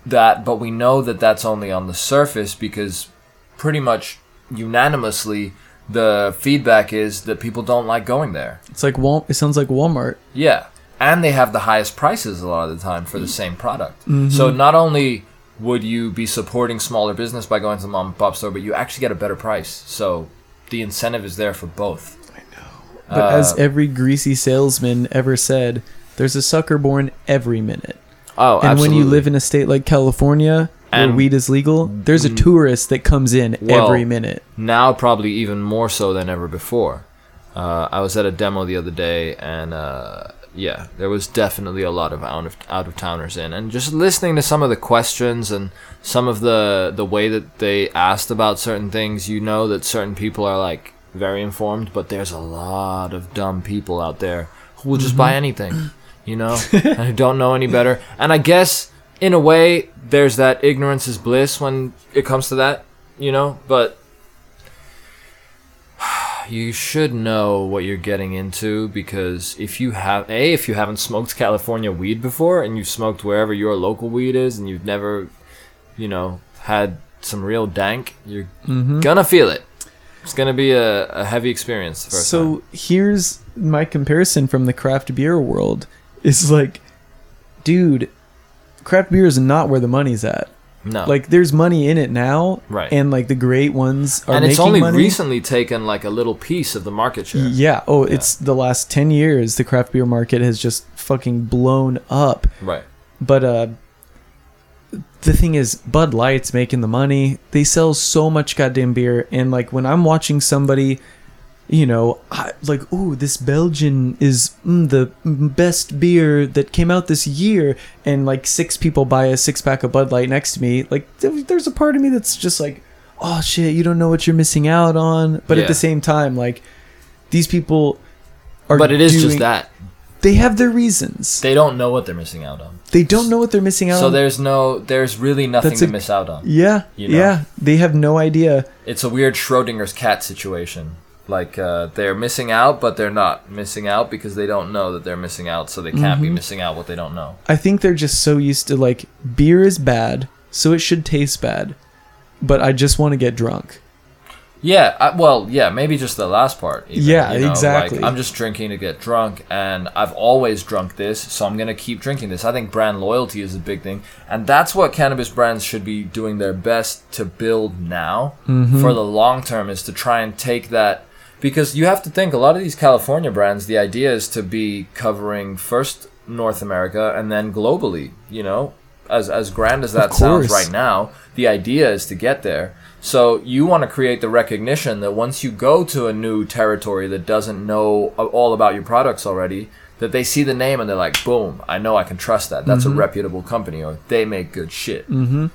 that, but we know that that's only on the surface because pretty much unanimously the feedback is that people don't like going there. It's like Wal. It sounds like Walmart. Yeah, and they have the highest prices a lot of the time for the same product. So not only would you be supporting smaller business by going to the mom and pop store, but you actually get a better price. So the incentive is there for both. I know. But as Uh, every greasy salesman ever said, there's a sucker born every minute. oh, And when you live in a state like California, where weed is legal, there's a tourist that comes in Well, every minute. now probably even more so than ever before. Uh, I was at a demo the other day, and uh, yeah, there was definitely a lot of out of out of towners in, and just listening to some of the questions and some of the the way that they asked about certain things, you know that certain people are like very informed, but there's a lot of dumb people out there who will just buy anything, you know, *laughs* and who don't know any better. And I guess in a way, there's that ignorance is bliss when it comes to that, you know, but *sighs* you should know what you're getting into because if you have a if you haven't smoked California weed before and you've smoked wherever your local weed is and you've never you know had some real dank you're Mm-hmm. gonna feel it it's gonna be a, a heavy experience So time. here's my comparison from the craft beer world. It's like, dude, craft beer is not where the money's at. no Like, there's money in it now, Right. And like the great ones are and it's only money. recently taken like a little piece of the market share Yeah. Oh, it's the last ten years. The craft beer market has just fucking blown up. right But uh, the thing is, Bud Light's making the money. They sell so much goddamn beer, and like when I'm watching somebody, you know, I, like, ooh, this Belgian is mm, the best beer that came out this year, and like six people buy a six pack of Bud Light next to me. Like, there- there's a part of me that's just like, oh shit, you don't know what you're missing out on. But Yeah. at the same time, like, these people are. but it is doing- just that They have their reasons. they don't know what they're missing out on They don't know what they're missing out so on. So there's no there's really nothing That's to a- miss out on Yeah, You know? yeah. They have no idea. it's a weird Schrodinger's cat situation. Like uh, they're missing out, but they're not missing out because they don't know that they're missing out, so they can't be missing out what they don't know. I think they're just so used to like beer is bad, so it should taste bad. But I just want to get drunk. Yeah, I, well, yeah, maybe just the last part. even, Yeah, you know, exactly. Like, I'm just drinking to get drunk, and I've always drunk this, so I'm gonna keep drinking this. I think brand loyalty is a big thing, and that's what cannabis brands should be doing their best to build now Mm-hmm. for the long term. Is to try and take that because you have to think a lot of these California brands. The idea is to be covering first North America and then globally. You know, as as grand as that sounds right now, the idea is to get there. So you want to create the recognition that once you go to a new territory that doesn't know all about your products already, that they see the name and they're like, "Boom! I know I can trust that. That's a reputable company, or they make good shit." Mm-hmm.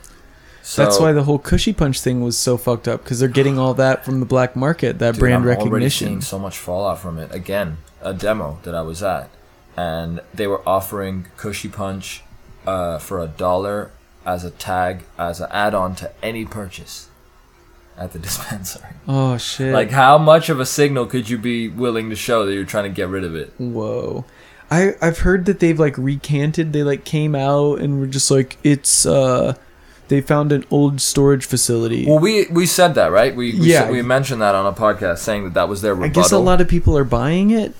So That's why the whole Kushy Punch thing was so fucked up because they're getting all that from the black market, that Dude, brand I'm already recognition. seeing so much fallout from it. Again, a demo that I was at, and they were offering Kushy Punch uh, for a dollar as a tag, as an add-on to any purchase at the *laughs* dispensary. Oh shit! Like, how much of a signal could you be willing to show that you're trying to get rid of it? whoa. I I've heard that they've like recanted. They like came out and were just like it's uh they found an old storage facility. Well, we we said that, right? We we, Yeah. said- we mentioned that on a podcast, saying that that was their I guess a lot of people are buying it.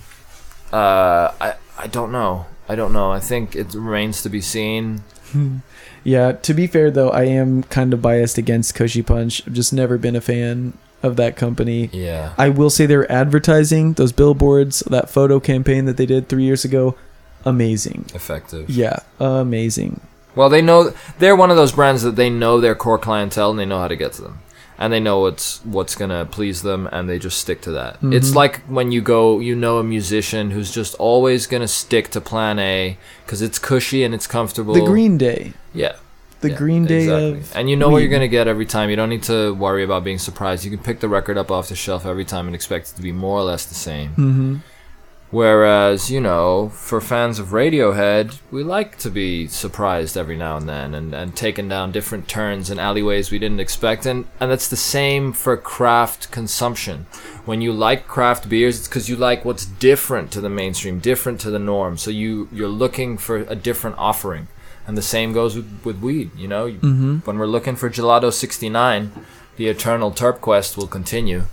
Uh, I I don't know. I don't know. I think it remains to be seen. *laughs* Yeah, to be fair though, I am kind of biased against Kushy Punch. I've just never been a fan of that company. Yeah. I will say their advertising, those billboards, that photo campaign that they did three years ago, amazing. Effective. Yeah, amazing. Well, they know they're one of those brands that they know their core clientele and they know how to get to them, and they know what's what's gonna please them, and they just stick to that. Mm-hmm. It's like when you go, you know, a musician who's just always gonna stick to Plan A because it's cushy and it's comfortable. The Green Day. Yeah. the Yeah, Green Day exactly. of and you know what you're gonna get every time. You don't need to worry about being surprised. You can pick the record up off the shelf every time and expect it to be more or less the same. Mm-hmm. Whereas, you know, for fans of Radiohead, we like to be surprised every now and then and, and taken down different turns and alleyways we didn't expect. And, and that's the same for craft consumption. When you like craft beers, it's because you like what's different to the mainstream, different to the norm. So you, you're looking for a different offering. And the same goes with, with weed, you know? Mm-hmm. When we're looking for Gelato 69, the eternal terp quest will continue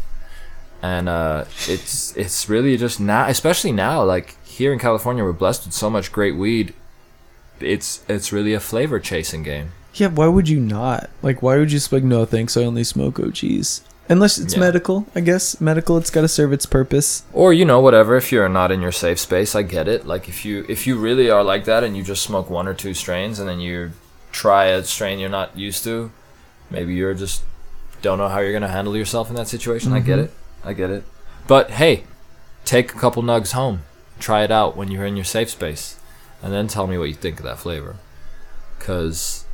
and uh, it's it's really just now, especially now, like here in California, we're blessed with so much great weed. It's it's really a flavor chasing game. Yeah, why would you not? Like, why would you just like, no thanks, I only smoke OGs? Unless it's Yeah. medical, I guess. Medical, it's got to serve its purpose. Or you know whatever. If you're not in your safe space, I get it. Like if you if you really are like that and you just smoke one or two strains and then you try a strain you're not used to, maybe you're just don't know how you're gonna handle yourself in that situation. I get Mhm. it. I get it. But hey, take a couple nugs home, try it out when you're in your safe space, and then tell me what you think of that flavor. Cause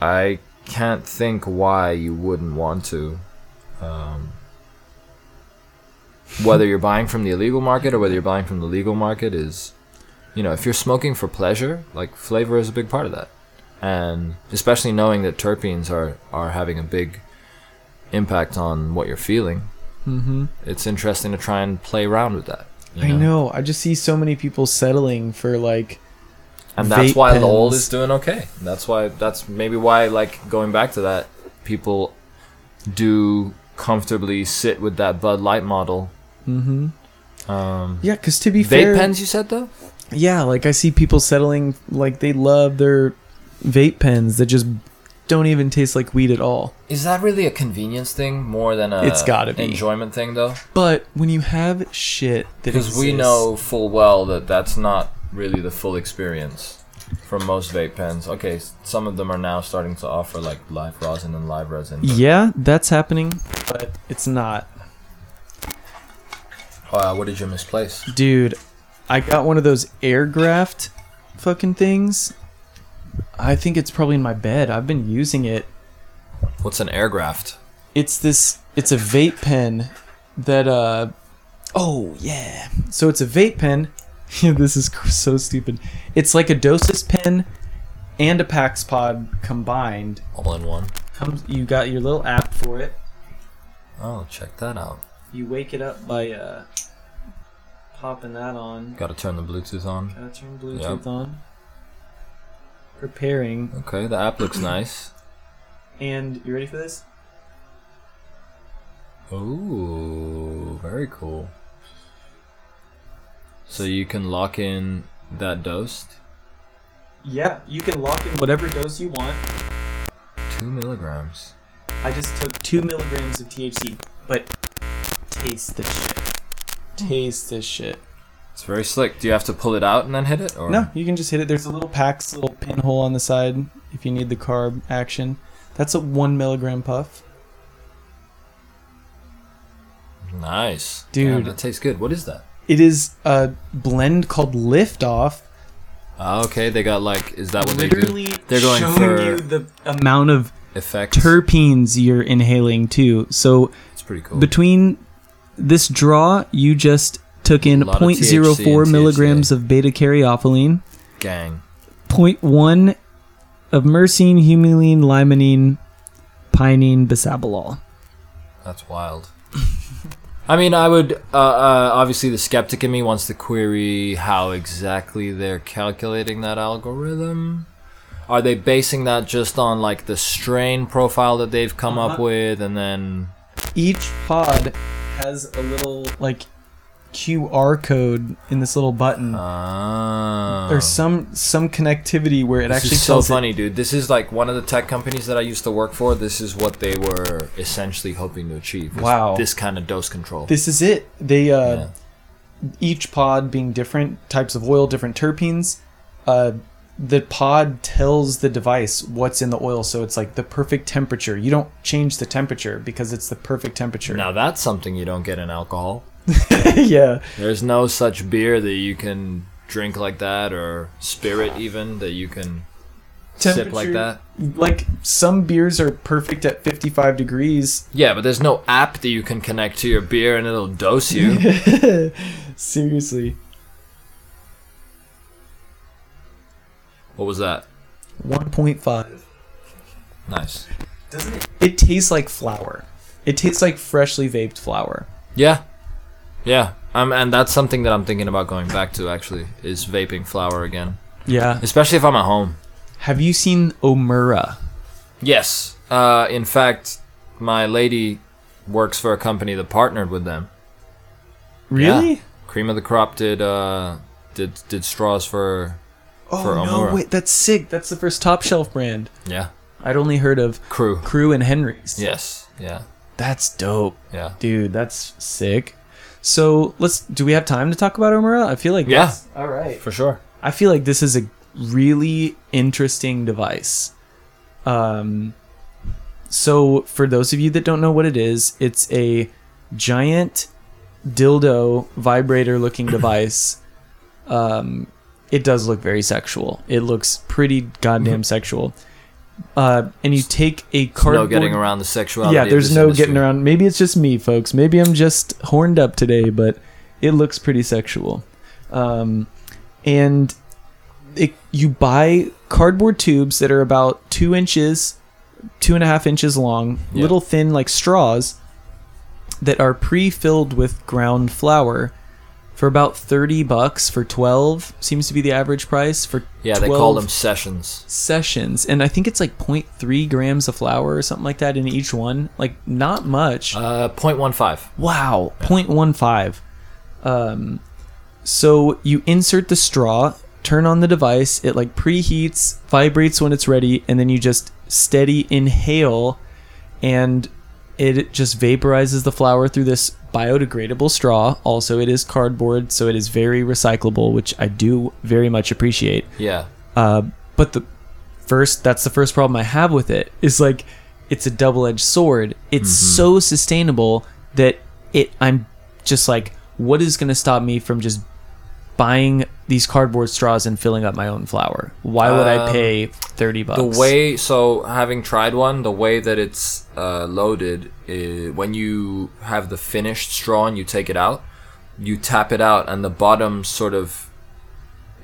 I can't think why you wouldn't want to. Um, whether you're buying from the illegal market or whether you're buying from the legal market is, you know, if you're smoking for pleasure, like flavor is a big part of that, and especially knowing that terpenes are are having a big impact on what you're feeling. Mm-hmm. It's interesting to try and play around with that. I know. I just see so many people settling for like. and that's vape why the old pens. is doing okay. That's why that's maybe why like going back to that, people do comfortably sit with that Bud Light model. Mm-hmm. Um, Yeah, because to be vape fair, pens, you said though. yeah, like I see people settling like they love their vape pens that just don't even taste like weed at all. Is that really a convenience thing more than a It's gotta be. enjoyment thing though? But when you have shit that Because we know full well that that's not really the full experience from most vape pens. Okay, some of them are now starting to offer like live rosin and live resin. Yeah, that's happening, but it's not. Uh, what did you misplace? Dude, I got one of those Airgraft fucking things. I think it's probably in my bed. I've been using it. What's an Airgraft? It's this it's a vape pen that uh oh yeah. So it's a vape pen. *laughs* this is so stupid. It's like a dosist pen and a Pax Pod combined. All in one. Comes you got your little app for it. Oh, check that out. You wake it up by uh popping that on. Got to turn the Bluetooth on. Gotta turn Bluetooth Yep. on. Preparing. Okay, the app looks *clears throat* nice. And you ready for this? Ooh, very cool. So you can lock in that dose, Yeah, you can lock in whatever dose you want. two milligrams. I just took two milligrams of THC, but taste this shit. Taste this shit. It's very slick. Do you have to pull it out and then hit it, or No, you can just hit it. There's a little PAX little pinhole on the side if you need the carb action. That's a one milligram puff. Nice, Dude. Damn, that tastes good. What is that? It is a blend called Liftoff. Ah, okay, they got like, is that what they do? Literally They're going showing for- you the amount of Effects. terpenes you're inhaling too. So It's pretty cool. between this draw, you just took in Lot of 0.04 milligrams of beta caryophyllene, Gang. 0.1 of myrcene, humulene, limonene, pinene, bisabolol. That's wild. *laughs* I mean, I would uh, uh, obviously the skeptic in me wants to query how exactly they're calculating that algorithm. Are they basing that just on like the strain profile that they've come up Uh-huh. with, and then Each pod has a little like QR code in this little button. uh, There's some some connectivity where it This actually is so tells it- funny, dude. This is like one of the tech companies that I used to work for. This is what they were essentially hoping to achieve. Wow. This kind of dose control. This is it. They uh, Yeah. each pod being different types of oil, different terpenes. Uh, the pod tells the device what's in the oil, so it's like the perfect temperature. You don't change the temperature because it's the perfect temperature. Now that's something you don't get in alcohol. *laughs* yeah, There's no such beer that you can drink like that, or spirit even that you can sip like that. Like some beers are perfect at 55 degrees. Yeah, but there's no app that you can connect to your beer and it'll dose you. *laughs* Seriously. what was that? 1.5. Nice. Doesn't it? It tastes like flower. It tastes like freshly vaped flower. Yeah. Yeah. Um, and that's something that I'm thinking about going back to actually is vaping flower again, Yeah. especially if I'm at home. Have you seen Omura? Yes. Uh, in fact, my lady works for a company that partnered with them. Really? Yeah. Cream of the Crop did uh did did straws for Oh For no! Wait, that's sick. That's the first top shelf brand. yeah I'd only heard of crew. Crew and Henry's. Yes. Yeah. That's dope, Yeah. dude. That's sick. So let's. Do we have time to talk about Omura? I feel like Yeah. that's- All right. For sure. I feel like this is a really interesting device. Um, so for those of you that don't know what it is, it's a giant dildo vibrator looking *clears throat* device. Um, it does look very sexual. It looks pretty goddamn sexual. Uh, and you take a There's cardboard. no getting around the sexuality. Yeah, there's no industry. getting around. Maybe it's just me, folks. Maybe I'm just horned up today, but it looks pretty sexual. Um, and it, you buy cardboard tubes that are about two inches, two and a half inches long, Yeah. little thin like straws that are pre-filled with ground flower for about 30 bucks for 12 seems to be the average price for Yeah, they call them sessions. sessions. And i think it's like 0.3 grams of flower or something like that in each one. Like not much. Uh, 0.15. wow 0.15 um, so you insert the straw turn on the device it like preheats vibrates when it's ready and then you just steady inhale and it just vaporizes the flower through this biodegradable straw also it is cardboard so it is very recyclable which i do very much appreciate Yeah. uh, but the first, that's the first problem I have with it is like it's a double edged sword. It's so sustainable that it, I'm just like, what is going to stop me from just buying these cardboard straws and filling up my own flower? Why would I Um, pay 30 bucks? The way, so having tried one, the way that it's uh, loaded, is when you have the finished straw and you take it out, you tap it out, and the bottom sort of,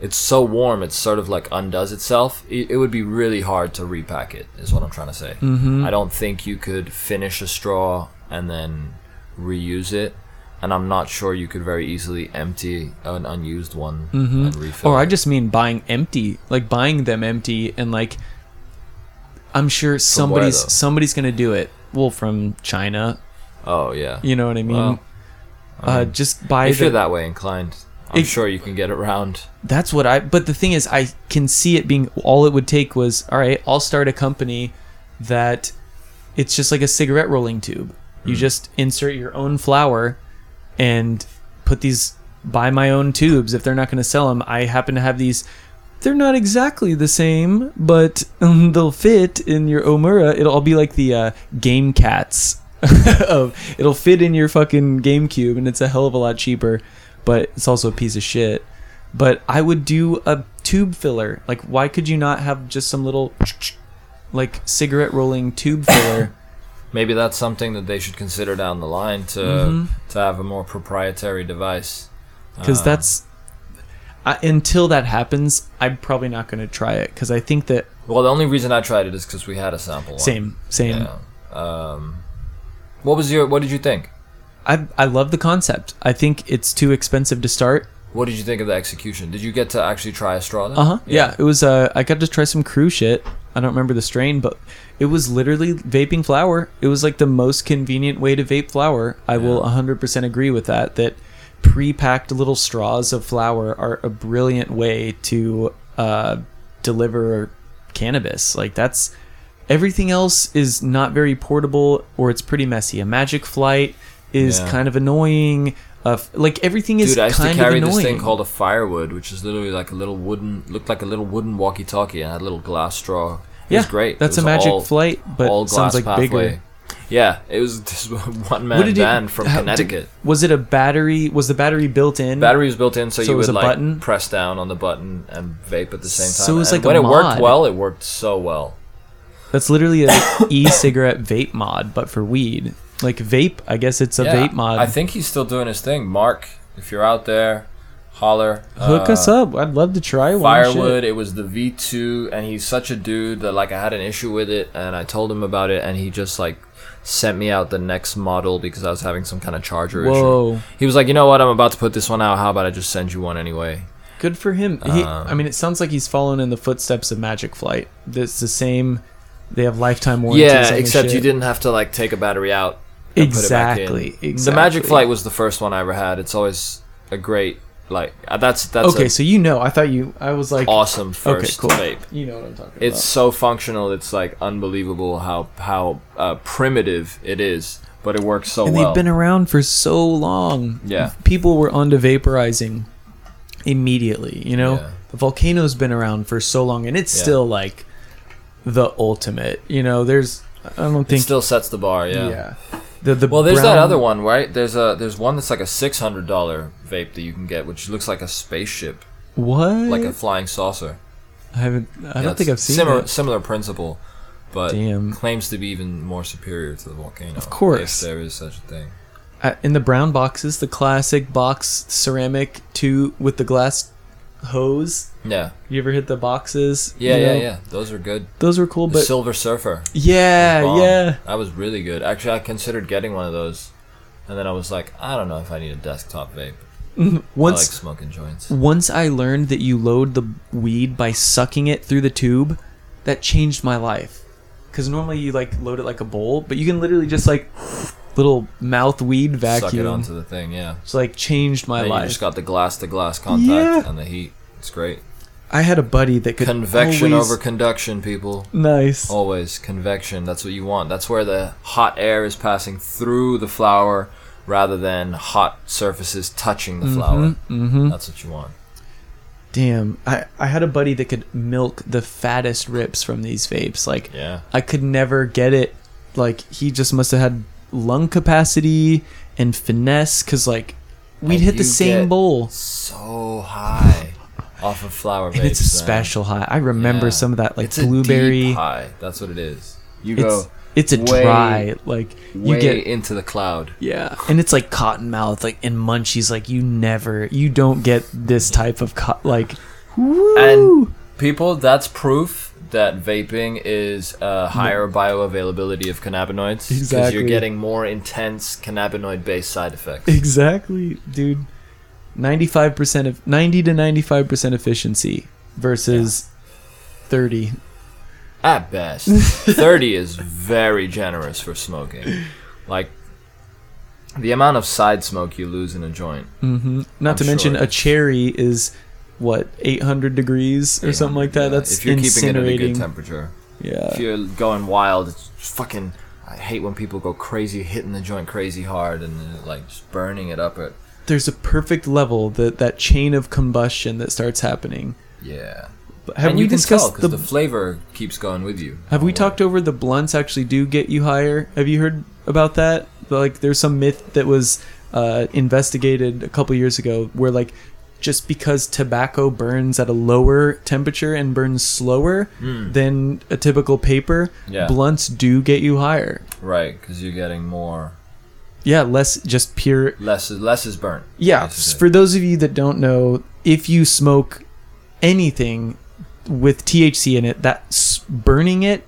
it's so warm, it sort of like undoes itself. It, it would be really hard to repack it, is what I'm trying to say. Mhm. I don't think you could finish a straw and then reuse it. And I'm not sure you could very easily empty an unused one Mhm. and refill. Or I just mean buying empty, like buying them empty, and like I'm sure somebody's though? somebody's gonna do it. Well, from China, Oh yeah. you know what I mean. Well, I uh, just buy if the, you're that way inclined, I'm If- sure you can get around. That's what I. But the thing is, I can see it being all it would take was all right. I'll start a company that it's just like a cigarette rolling tube. You Hmm. just insert your own flower and put these. Buy my own tubes if they're not going to sell them. I happen to have these. They're not exactly the same, but um, *laughs* they'll fit in your Omura. It'll all be like the uh, Game Cats. *laughs* of it'll fit in your fucking GameCube, and it's a hell of a lot cheaper, but it's also a piece of shit but I would do a tube filler. Like, why could you not have just some little, *tsk* like, cigarette rolling tube filler? *coughs* *tsk* Maybe that's something that they should consider down the line to Mhm. to have a more proprietary device. Because Um, that's I, until that happens, I'm probably not going to try it. Because I think that well, the only reason I tried it is because we had a sample. one. same, same. Yeah. Um, what was your? What did you think? I I love the concept. I think it's too expensive to start. What did you think of the execution? Did you get to actually try a straw? Then? Uh huh. Yeah. it was. Uh, I got to try some crew shit. I don't remember the strain, but it was literally vaping flower. It was like the most convenient way to vape flower. I will 100% agree with that. That pre-packed little straws of flower are a brilliant way to uh, deliver cannabis. Like that's everything else is not very portable or it's pretty messy. A magic flight is Yeah. kind of annoying. Uh, like everything is Dude, I used to carry this thing called a firewood, which is literally like a little wooden, looked like a little wooden walkie-talkie and had a little glass straw. Yeah, was great. That's It a magic all- flight, but all sounds like pathway. bigger. Yeah, it was just *laughs* one man did band from how- Connecticut. Was it a battery? Was the battery built in? Battery was built in, so, So you was would like button? press down on the button and vape at the same time. So it was And like when it worked well, it worked so well. That's literally an *coughs* e-cigarette vape mod, but for weed. Like vape, I guess it's a Yeah, vape mod. I think he's still doing his thing. Mark, if you're out there, holler. Hook Uh, us up. I'd love to try one. Firewood. Shit. It was the V2, and he's such a dude that like I had an issue with it, and I told him about it, and he just like sent me out the next model because I was having some kind of charger issue. Whoa, He was like, you know what? I'm about to put this one out. How about I just send you one anyway? good for him. He, Um, I mean, it sounds like he's following in the footsteps of Magic Flight. It's the same. They have lifetime warranties. Yeah, except you didn't have to like take a battery out. and put it back in. Exactly, The Magic. Flight was the first one I ever had. It's always a great like uh, that's that's Okay, a so you know. I thought you. I was like, awesome first cool. vape. you know what I'm talking It's so functional. It's like unbelievable how how uh, primitive it is, but it works so and well. they've been around for so long. Yeah. people were onto vaporizing immediately. You know, Yeah. the volcano's been around for so long, and it's Yeah. still like the ultimate. You know, there's I don't it think still sets the bar. Yeah. yeah. The the Well, there's that other one, right? There's a there's one that's like a six hundred dollar vape that you can get, which looks like a spaceship, What? like a flying saucer. I haven't. I Yeah, don't think I've seen similar it. similar principle, but Damn. claims to be even more superior to the volcano. Of course. if there is such a thing. Uh, in the brown boxes, the classic box ceramic two with the glass hose. Yeah, You ever hit the boxes? yeah, you yeah, know? yeah. Those are good. Those were cool, The but Silver Surfer. yeah, yeah. That was really good. Actually, I considered getting one of those, and then I was like, I don't know if I need a desktop vape. Mm-hmm. I like smoking joints. once I learned that you load the weed by sucking it through the tube, that changed my life. Because normally you like load it like a bowl, but you can literally just like little mouth weed vacuum. Suck it onto the thing, yeah. It's like changed my And you life. just got the glass to glass contact Yeah. and the heat. It's great. I had a buddy that could Convection always- over conduction, people. nice. Always convection. That's what you want. That's where the hot air is passing through the flower rather than hot surfaces touching the flower. Mm-hmm. That's what you want. Damn, I I had a buddy that could milk the fattest rips from these vapes. Like Yeah. I could never get it. Like he just must have had lung capacity and finesse because like we'd And hit the same bowl. So high off of flower vapes. And it's a special high. I remember Yeah. some of that, like it's a blueberry. high. That's what it is. You It's go it's a way- dry, like you way get into the cloud. yeah, and it's like cotton mouth, like in munchies. Like you never, you don't get this type of co- like. Woo! And people, that's proof that vaping is a higher bioavailability of cannabinoids because Exactly. you're getting more intense cannabinoid-based side effects. exactly, dude. Ninety-five percent of ninety to ninety-five percent efficiency versus thirty. At best, *laughs* thirty is very generous for smoking. Like the amount of side smoke you lose in a joint. hmm Not I'm to mention, a cherry is what eight hundred degrees or something like that. Yeah, That's if you're keeping it at a incinerating. good temperature. yeah. If you're going wild, it's fucking. I hate when people go crazy, hitting the joint crazy hard, and like just burning it up at. There's a perfect level that that chain of combustion that starts happening. Yeah. But have and we you can tell discussed because the, the, flavor keeps going with you. Have we Oh, talked over the blunts actually do get you higher? Have you heard about that? Like, there's some myth that was uh, investigated a couple years ago where, like, just because tobacco burns at a lower temperature and burns slower Mm, than a typical paper, yeah. blunts do get you higher. right, because you're getting more. Yeah, less just pure. Less is less is burnt. Yeah, for those of you that don't know, if you smoke anything with THC in it, that's burning it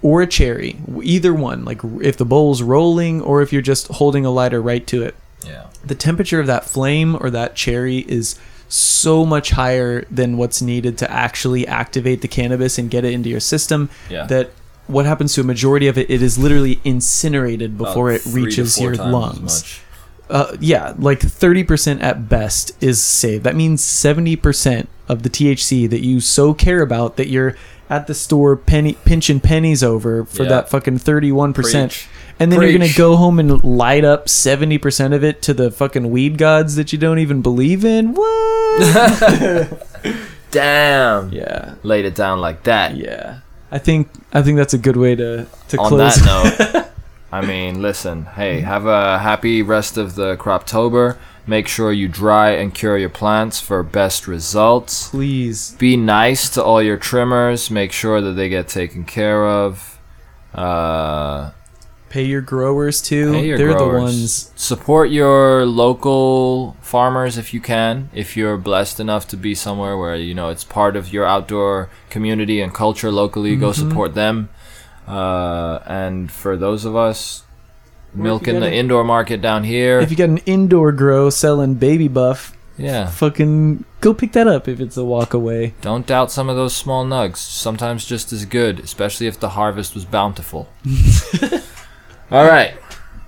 or a cherry, either one, like if the bowl's rolling or if you're just holding a lighter right to it, Yeah. the temperature of that flame or that cherry is so much higher than what's needed to actually activate the cannabis and get it into your system Yeah. that what happens to a majority of it it is literally incinerated About before it reaches your lungs uh, yeah, like 30% at best is saved. That means 70% of the THC that you so care about that you're at the store penny pinching pennies over for Yeah. that fucking 31%. Preach. And then you're going to go home and light up 70% of it to the fucking weed gods that you don't even believe in. What? *laughs* Damn. yeah. Laid it down like that. Yeah. I think I think that's a good way to to On close. that note, *laughs* I mean, listen, hey, have a happy rest of the Croptober. Make sure you dry and cure your plants for best results. Please. Be nice to all your trimmers. Make sure that they get taken care of. Uh, Pay your growers too. Pay your They're the ones. support your local farmers if you can. If you're blessed enough to be somewhere where you know it's part of your outdoor community and culture locally, go Mm-hmm. support them. Uh, and for those of us milking the a- indoor market down here, If you got an indoor grow selling baby buff, yeah, fucking go pick that up if it's a walk away. don't doubt some of those small nugs. Sometimes just as good, especially if the harvest was bountiful. *laughs* All right.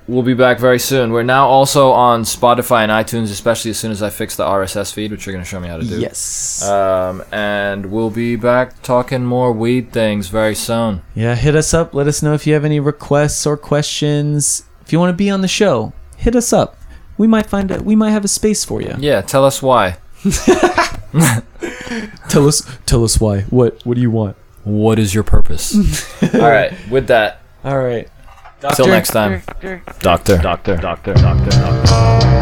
We'll be back very soon. We're now also on Spotify and iTunes, especially as soon as I fix the RSS feed, which you're going to show me how to do. Yes. Um, and we'll be back talking more weed things very soon. yeah, hit us up. Let us know if you have any requests or questions. If you want to be on the show, hit us up. We might find a, we might have a space for you. Yeah, tell us why. *laughs* *laughs* Tell us tell us why. What what do you want? What is your purpose? *laughs* All right, with that, All right. Till next time. Doctor. Doctor, doctor, doctor, doctor.